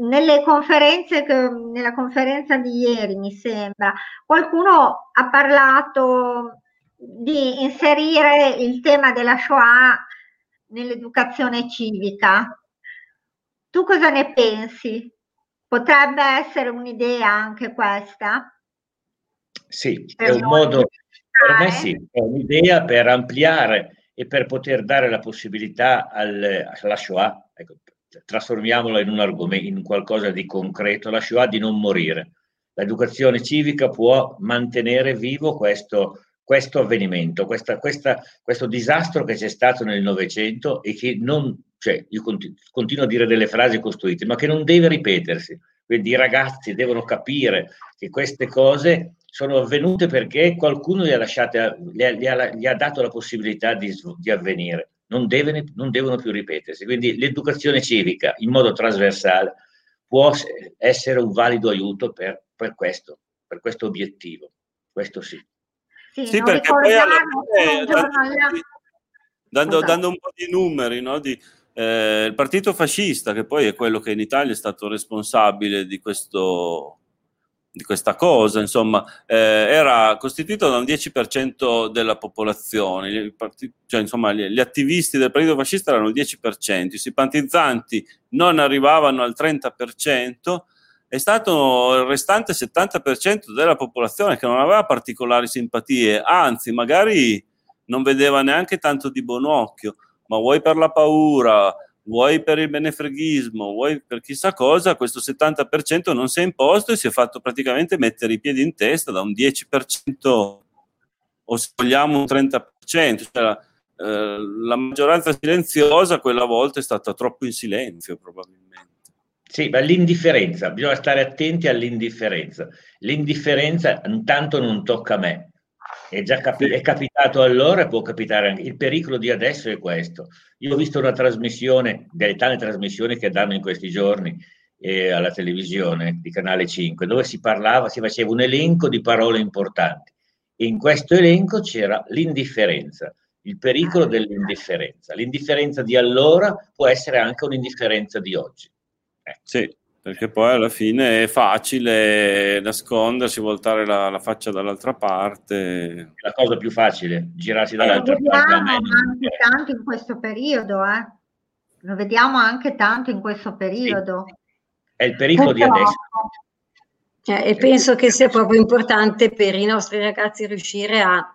nelle conferenze, che, nella conferenza di ieri, mi sembra, qualcuno ha parlato di inserire il tema della Shoah nell'educazione civica. Tu cosa ne pensi? Potrebbe essere un'idea anche questa? Sì, per è un modo, per me sì, è un'idea per ampliare e per poter dare la possibilità al, alla Shoah, ecco, trasformiamola in un argomento, in qualcosa di concreto, la Shoah di non morire. L'educazione civica può mantenere vivo questo, questo avvenimento, questa, questa, questo disastro che c'è stato nel Novecento e che non, cioè io continuo, continuo a dire delle frasi costruite, ma che non deve ripetersi. Quindi i ragazzi devono capire che queste cose sono avvenute perché qualcuno gli ha, lasciate, gli ha, gli ha, gli ha dato la possibilità di, di avvenire. non, deve, non devono più ripetersi. Quindi l'educazione civica in modo trasversale può essere un valido aiuto per, per questo, per questo obiettivo. Questo sì. Sì, sì perché poi alla fine, dando, dando, dando, un po' di numeri, no? di, eh, il partito fascista, che poi è quello che in Italia è stato responsabile di questo di questa cosa, insomma, eh, era costituito da un 10% della popolazione, partiti, cioè, insomma, gli, gli, attivisti del partito fascista erano il 10%, i simpatizzanti non arrivavano al 30%, è stato il restante 70% della popolazione che non aveva particolari simpatie, anzi, magari non vedeva neanche tanto di buon occhio, ma vuoi per la paura, vuoi per il benefreghismo, vuoi per chissà cosa, questo 70% non si è imposto e si è fatto praticamente mettere i piedi in testa da un 10% o se vogliamo un 30%, cioè eh, la maggioranza silenziosa quella volta è stata troppo in silenzio probabilmente. Sì, ma l'indifferenza, bisogna stare attenti all'indifferenza. L'indifferenza intanto non tocca a me, è già capi- è capitato allora e può capitare anche. Il pericolo di adesso è questo. Io ho visto una trasmissione, delle tante trasmissioni che danno in questi giorni eh, alla televisione di Canale 5, dove si parlava, si faceva un elenco di parole importanti. In questo elenco c'era l'indifferenza, il pericolo dell'indifferenza. L'indifferenza di allora può essere anche un'indifferenza di oggi. Eh. Sì, perché poi alla fine è facile nascondersi, voltare la, la faccia dall'altra parte. La cosa più facile, girarsi dall'altra Lo parte. Lo vediamo anche tanto in questo periodo, eh? Lo vediamo anche tanto in questo periodo. Sì. È il pericolo Purtroppo. di adesso. Eh, e penso che sia proprio importante per i nostri ragazzi riuscire a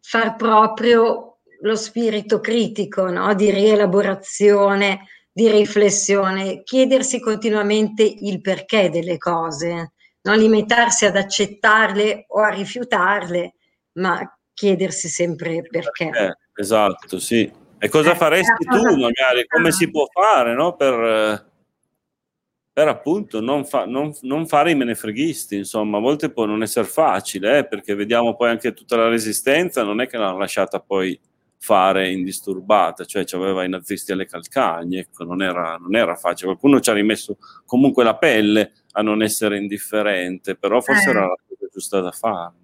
far proprio lo spirito critico, no? di rielaborazione, di riflessione, chiedersi continuamente il perché delle cose, non limitarsi ad accettarle o a rifiutarle, ma chiedersi sempre perché. Eh, esatto, sì. E cosa eh, faresti tu magari? Come si può fare no? per, per appunto non, fa, non, non, fare i menefreghisti? Insomma, a volte può non essere facile, eh, perché vediamo poi anche tutta la resistenza, non è che l'hanno lasciata poi fare indisturbata, cioè aveva i nazisti alle calcagne, ecco, non era, non era facile. Qualcuno ci ha rimesso comunque la pelle a non essere indifferente, però forse eh. era la cosa giusta da fare.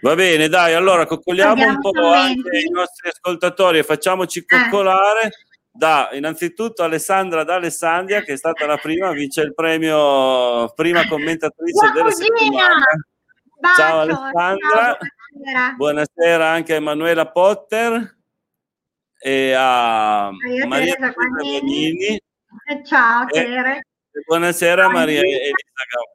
Va bene, dai, allora coccoliamo un po' anche i nostri ascoltatori e facciamoci eh. coccolare. Da innanzitutto Alessandra d'Alessandria, che è stata la prima, vince il premio prima commentatrice della settimana. Ciao Alessandra. Ciao. Buonasera. Buonasera anche a Emanuela Potter e a Maria, Maria Guagnini. Ciao Tere. Buonasera Maria Elisa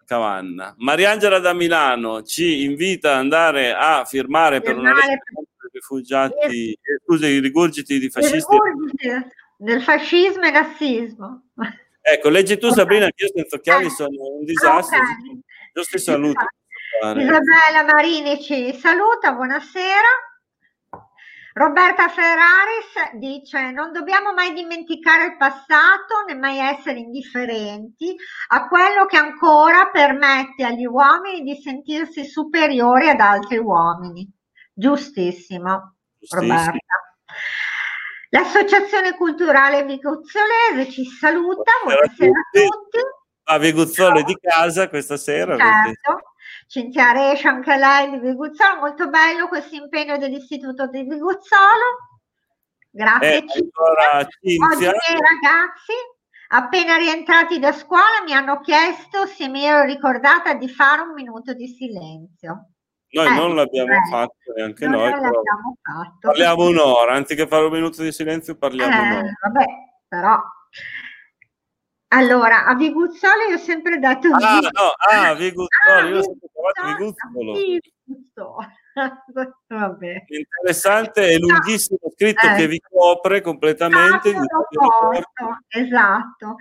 Cavanna. Mariangela da Milano ci invita ad andare a firmare per una legge per rifugiati, eh, scusi, i rigurgiti di fascisti. Del fascismo e razzismo. Ecco, leggi tu Sabrina, che io senza occhiali sono un disastro. Okay. Giusto saluto. Isabella Marini ci saluta, buonasera. Roberta Ferraris dice non dobbiamo mai dimenticare il passato né mai essere indifferenti a quello che ancora permette agli uomini di sentirsi superiori ad altri uomini. Giustissimo, Giustissimo. Roberta. L'Associazione Culturale Viguzzolese ci saluta, buonasera a tutti. A Viguzzolo di casa questa sera. Certo. Cinzia Rescia, anche lei di Viguzzolo, molto bello questo impegno dell'Istituto di Viguzzolo. Grazie eh, allora, Cinzia. Oggi ragazzi, appena rientrati da scuola, mi hanno chiesto se mi ero ricordata di fare un minuto di silenzio. Noi eh, non l'abbiamo eh, fatto neanche noi. Fatto. Parliamo un'ora, anziché fare un minuto di silenzio parliamo eh, un'ora. Vabbè, però allora, a Viguzzolo io ho sempre dato Ah, no, ah, Viguzzolo, ah, io ho sempre chiamato Viguzzolo. *laughs* Vabbè. Interessante e lunghissimo scritto eh. che vi copre completamente. Esatto, esatto.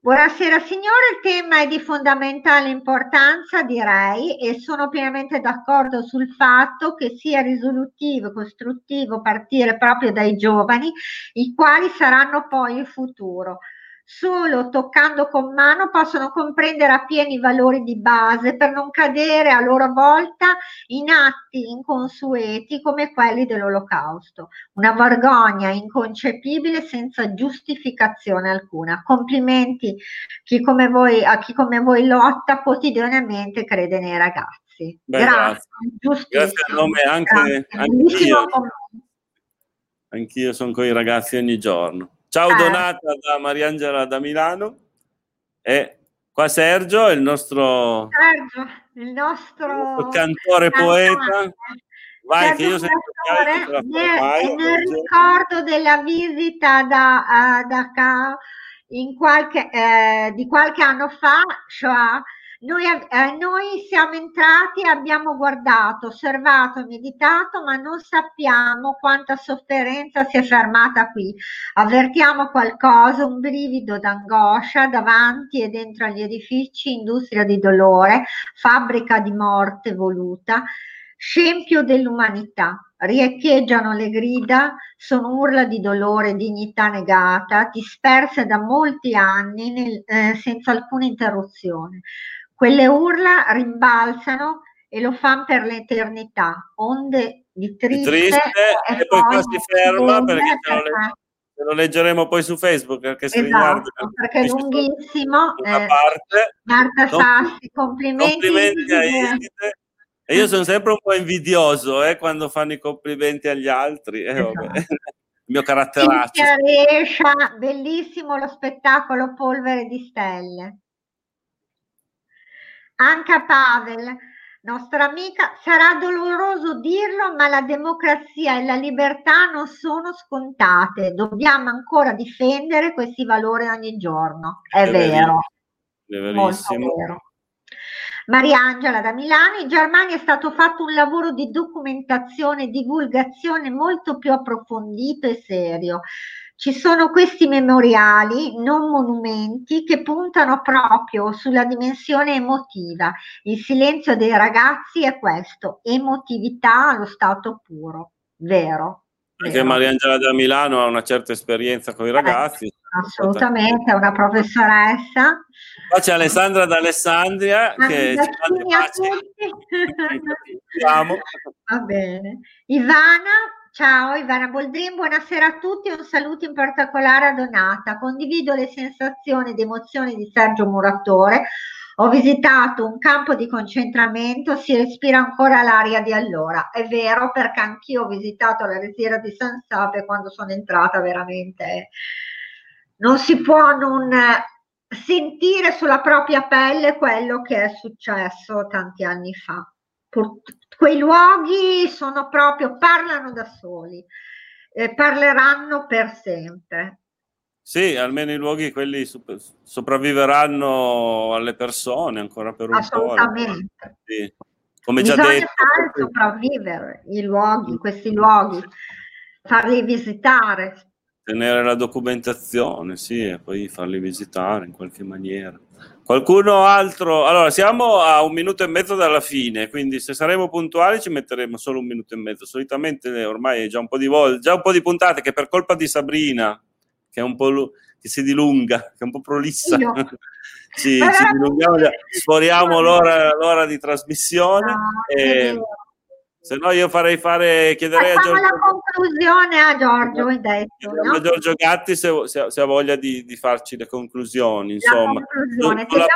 Buonasera signore, il tema è di fondamentale importanza direi e sono pienamente d'accordo sul fatto che sia risolutivo e costruttivo partire proprio dai giovani, i quali saranno poi il futuro. Solo toccando con mano possono comprendere appieno i valori di base per non cadere a loro volta in atti inconsueti come quelli dell'olocausto. Una vergogna inconcepibile senza giustificazione alcuna. Complimenti chi come voi, a chi come voi lotta quotidianamente crede nei ragazzi. Beh, grazie, grazie. grazie a nome anche, anch'io. Anch'io sono con i ragazzi ogni giorno. Ciao eh. Donata da Mariangela da Milano e qua Sergio, il nostro, Sergio, il nostro, il nostro cantore poeta. Vai, che io sento nel, nel ricordo della visita da, uh, da in qualche, eh, di qualche anno fa, cioè noi, eh, noi siamo entrati, abbiamo guardato, osservato, meditato, ma non sappiamo quanta sofferenza si è fermata qui. Avvertiamo qualcosa, un brivido d'angoscia davanti e dentro agli edifici, industria di dolore, fabbrica di morte voluta, scempio dell'umanità. Riecheggiano le grida, sono urla di dolore, dignità negata, disperse da molti anni nel, eh, senza alcuna interruzione. Quelle urla rimbalzano e lo fanno per l'eternità, onde di triste, triste e, e, poi qua si ferma perché ce lo, le, lo, leggeremo poi su Facebook perché esatto, perché è lunghissimo eh. Marta Sassi, complimenti, complimenti a Iside e io sono sempre un po' invidioso eh, quando fanno i complimenti agli altri eh, esatto. *laughs* il mio caratteraccio. Riescia, bellissimo lo spettacolo Polvere di Stelle Anca Pavel, nostra amica, sarà doloroso dirlo, ma la democrazia e la libertà non sono scontate. Dobbiamo ancora difendere questi valori ogni giorno. È, è vero. È verissimo. vero. Mariangela da Milano, in Germania è stato fatto un lavoro di documentazione e divulgazione molto più approfondito e serio. Ci sono questi memoriali, non monumenti, che puntano proprio sulla dimensione emotiva. Il silenzio dei ragazzi è questo, emotività allo stato puro, vero. Anche Mariangela da Milano ha una certa esperienza con i ragazzi. Eh, assolutamente, è una professoressa. Poi c'è Alessandra d'Alessandria che ci fa Va bene. Ivana Ciao Ivana Boldrin, buonasera a tutti e un saluto in particolare a Donata. Condivido le sensazioni ed emozioni di Sergio Muratore. Ho visitato un campo di concentramento, si respira ancora l'aria di allora. È vero perché anch'io ho visitato la resiera di San Sape quando sono entrata veramente. Non si può non sentire sulla propria pelle quello che è successo tanti anni fa. Quei luoghi sono proprio, parlano da soli, eh, parleranno per sempre. Sì, almeno i luoghi quelli sopravviveranno alle persone ancora per un Assolutamente. po'. Sì. Come Bisogna già detto. Far sopravvivere i luoghi, questi luoghi, farli visitare. Tenere la documentazione, sì, e poi farli visitare in qualche maniera. Qualcuno altro? Allora, siamo a un minuto e mezzo dalla fine, quindi se saremo puntuali ci metteremo solo un minuto e mezzo. Solitamente ormai è già un po' di volte, già un po' di puntate che per colpa di Sabrina, che è un po' che si dilunga, che è un po' prolissa. *laughs* ci, ci dilunghiamo, sforiamo l'ora, l'ora di trasmissione. No, e, se no io farei fare, chiederei Facciamo a Giorgio... la conclusione a Giorgio, hai detto. No? Giorgio Gatti se, se, se, ha voglia di, di, farci le conclusioni, insomma. La conclusione, su, la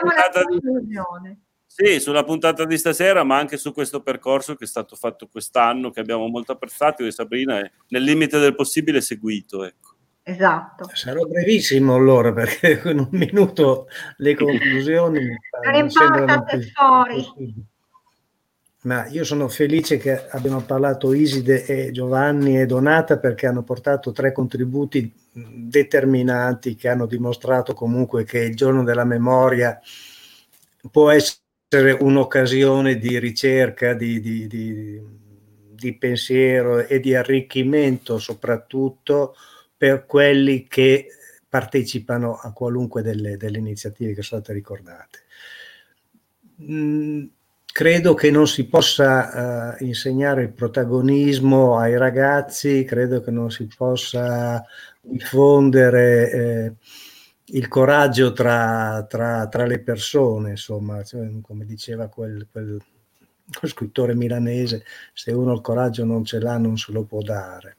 conclusione. Di, sì, sulla puntata di stasera, ma anche su questo percorso che è stato fatto quest'anno, che abbiamo molto apprezzato, e Sabrina è nel limite del possibile seguito, ecco. Esatto. Sarò brevissimo allora perché *laughs* con un minuto le conclusioni non importa se fuori ma io sono felice che abbiamo parlato Iside e Giovanni e Donata perché hanno portato tre contributi determinanti che hanno dimostrato comunque che il giorno della memoria può essere un'occasione di ricerca, di, di, di, di pensiero e di arricchimento soprattutto per quelli che partecipano a qualunque delle, delle iniziative che sono state ricordate. Mm, credo che non si possa uh, insegnare il protagonismo ai ragazzi, credo che non si possa diffondere eh, il coraggio tra, tra, tra, le persone, insomma, cioè, come diceva quel, quel, quel, scrittore milanese, se uno il coraggio non ce l'ha non se lo può dare.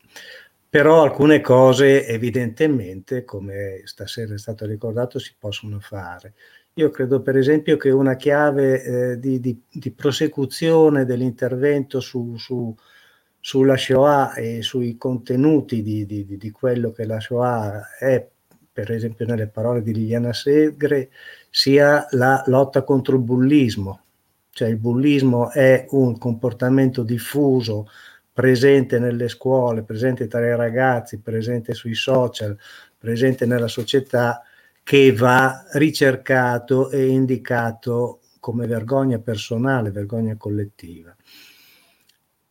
Però alcune cose evidentemente, come stasera è stato ricordato, si possono fare. Io credo per esempio che una chiave eh, di, di, di, prosecuzione dell'intervento su, su, sulla Shoah e sui contenuti di, di, quello che la Shoah è per esempio nelle parole di Liliana Segre, sia la lotta contro il bullismo. Cioè il bullismo è un comportamento diffuso, presente nelle scuole, presente tra i ragazzi, presente sui social, presente nella società, che va ricercato e indicato come vergogna personale, vergogna collettiva.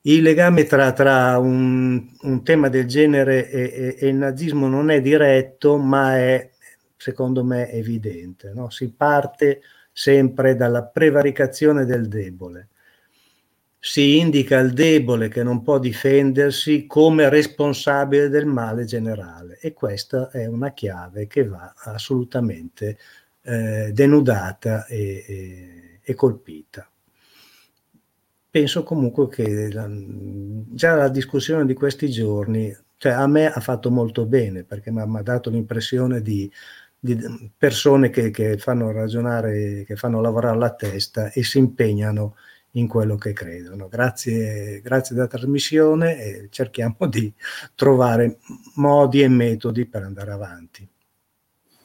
Il legame tra, tra un, un, tema del genere e, e, e, il nazismo non è diretto, ma è, secondo me, evidente. No? Si parte sempre dalla prevaricazione del debole. Si indica il debole che non può difendersi come responsabile del male generale. E questa è una chiave che va assolutamente eh, denudata e, e colpita. Penso comunque che la, già la discussione di questi giorni, cioè a me ha fatto molto bene perché mi ha dato l'impressione di, di persone che, che, fanno ragionare, che fanno lavorare la testa e si impegnano in quello che credono. Grazie, grazie della trasmissione e cerchiamo di trovare modi e metodi per andare avanti.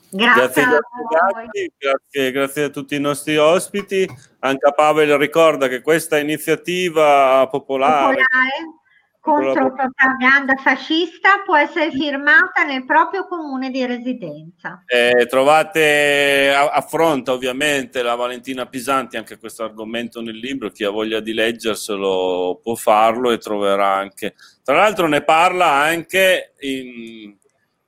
Grazie, grazie, grazie, grazie, grazie, a tutti i nostri ospiti. Anche a Pavel ricorda che questa iniziativa popolare, popolare contro propaganda fascista può essere firmata nel proprio comune di residenza. Eh, trovate, affronta ovviamente la Valentina Pisanti anche questo argomento nel libro, chi ha voglia di leggerselo può farlo e troverà anche. Tra l'altro ne parla anche in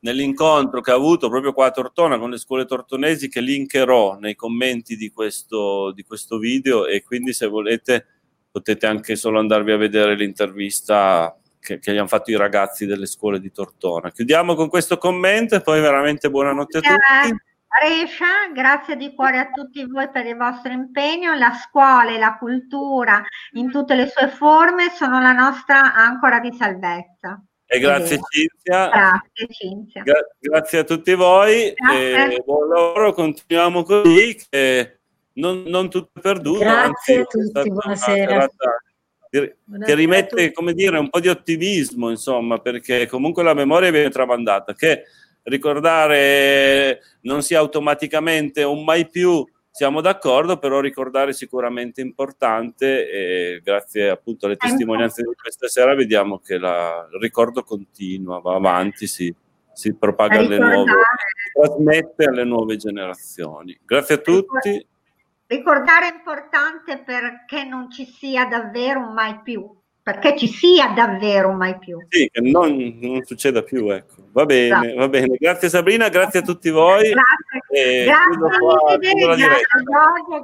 nell'incontro che ha avuto proprio qua a Tortona con le scuole tortonesi che linkerò nei commenti di questo, di questo video e quindi se volete potete anche solo andarvi a vedere l'intervista che, che gli hanno fatto i ragazzi delle scuole di Tortona. Chiudiamo con questo commento e poi veramente buonanotte a tutti. Rescia, grazie di cuore a tutti voi per il vostro impegno. La scuola e la cultura in tutte le sue forme sono la nostra ancora di salvezza. E grazie Cinzia. Grazie Cinzia. Gra- grazie a tutti voi. E buon lavoro, continuiamo così. Che non, non tutto è perduto. Grazie anzi, a tutti, buonasera. Che, che rimette, come dire, un po' di ottimismo, insomma, perché comunque la memoria viene tramandata. Che ricordare non sia automaticamente un mai più siamo d'accordo, però ricordare sicuramente importante e grazie appunto alle testimonianze di questa sera vediamo che la, il ricordo continua, va avanti, si, si propaga alle nuove, si trasmette alle nuove generazioni. Grazie a tutti. Ricordare è importante perché non ci sia davvero un mai più perché ci sia davvero mai più. Sì, che non, non succeda più, ecco. Va bene, esatto. va bene. Grazie Sabrina, grazie a tutti voi. Grazie, grazie, qua, grazie, grazie, grazie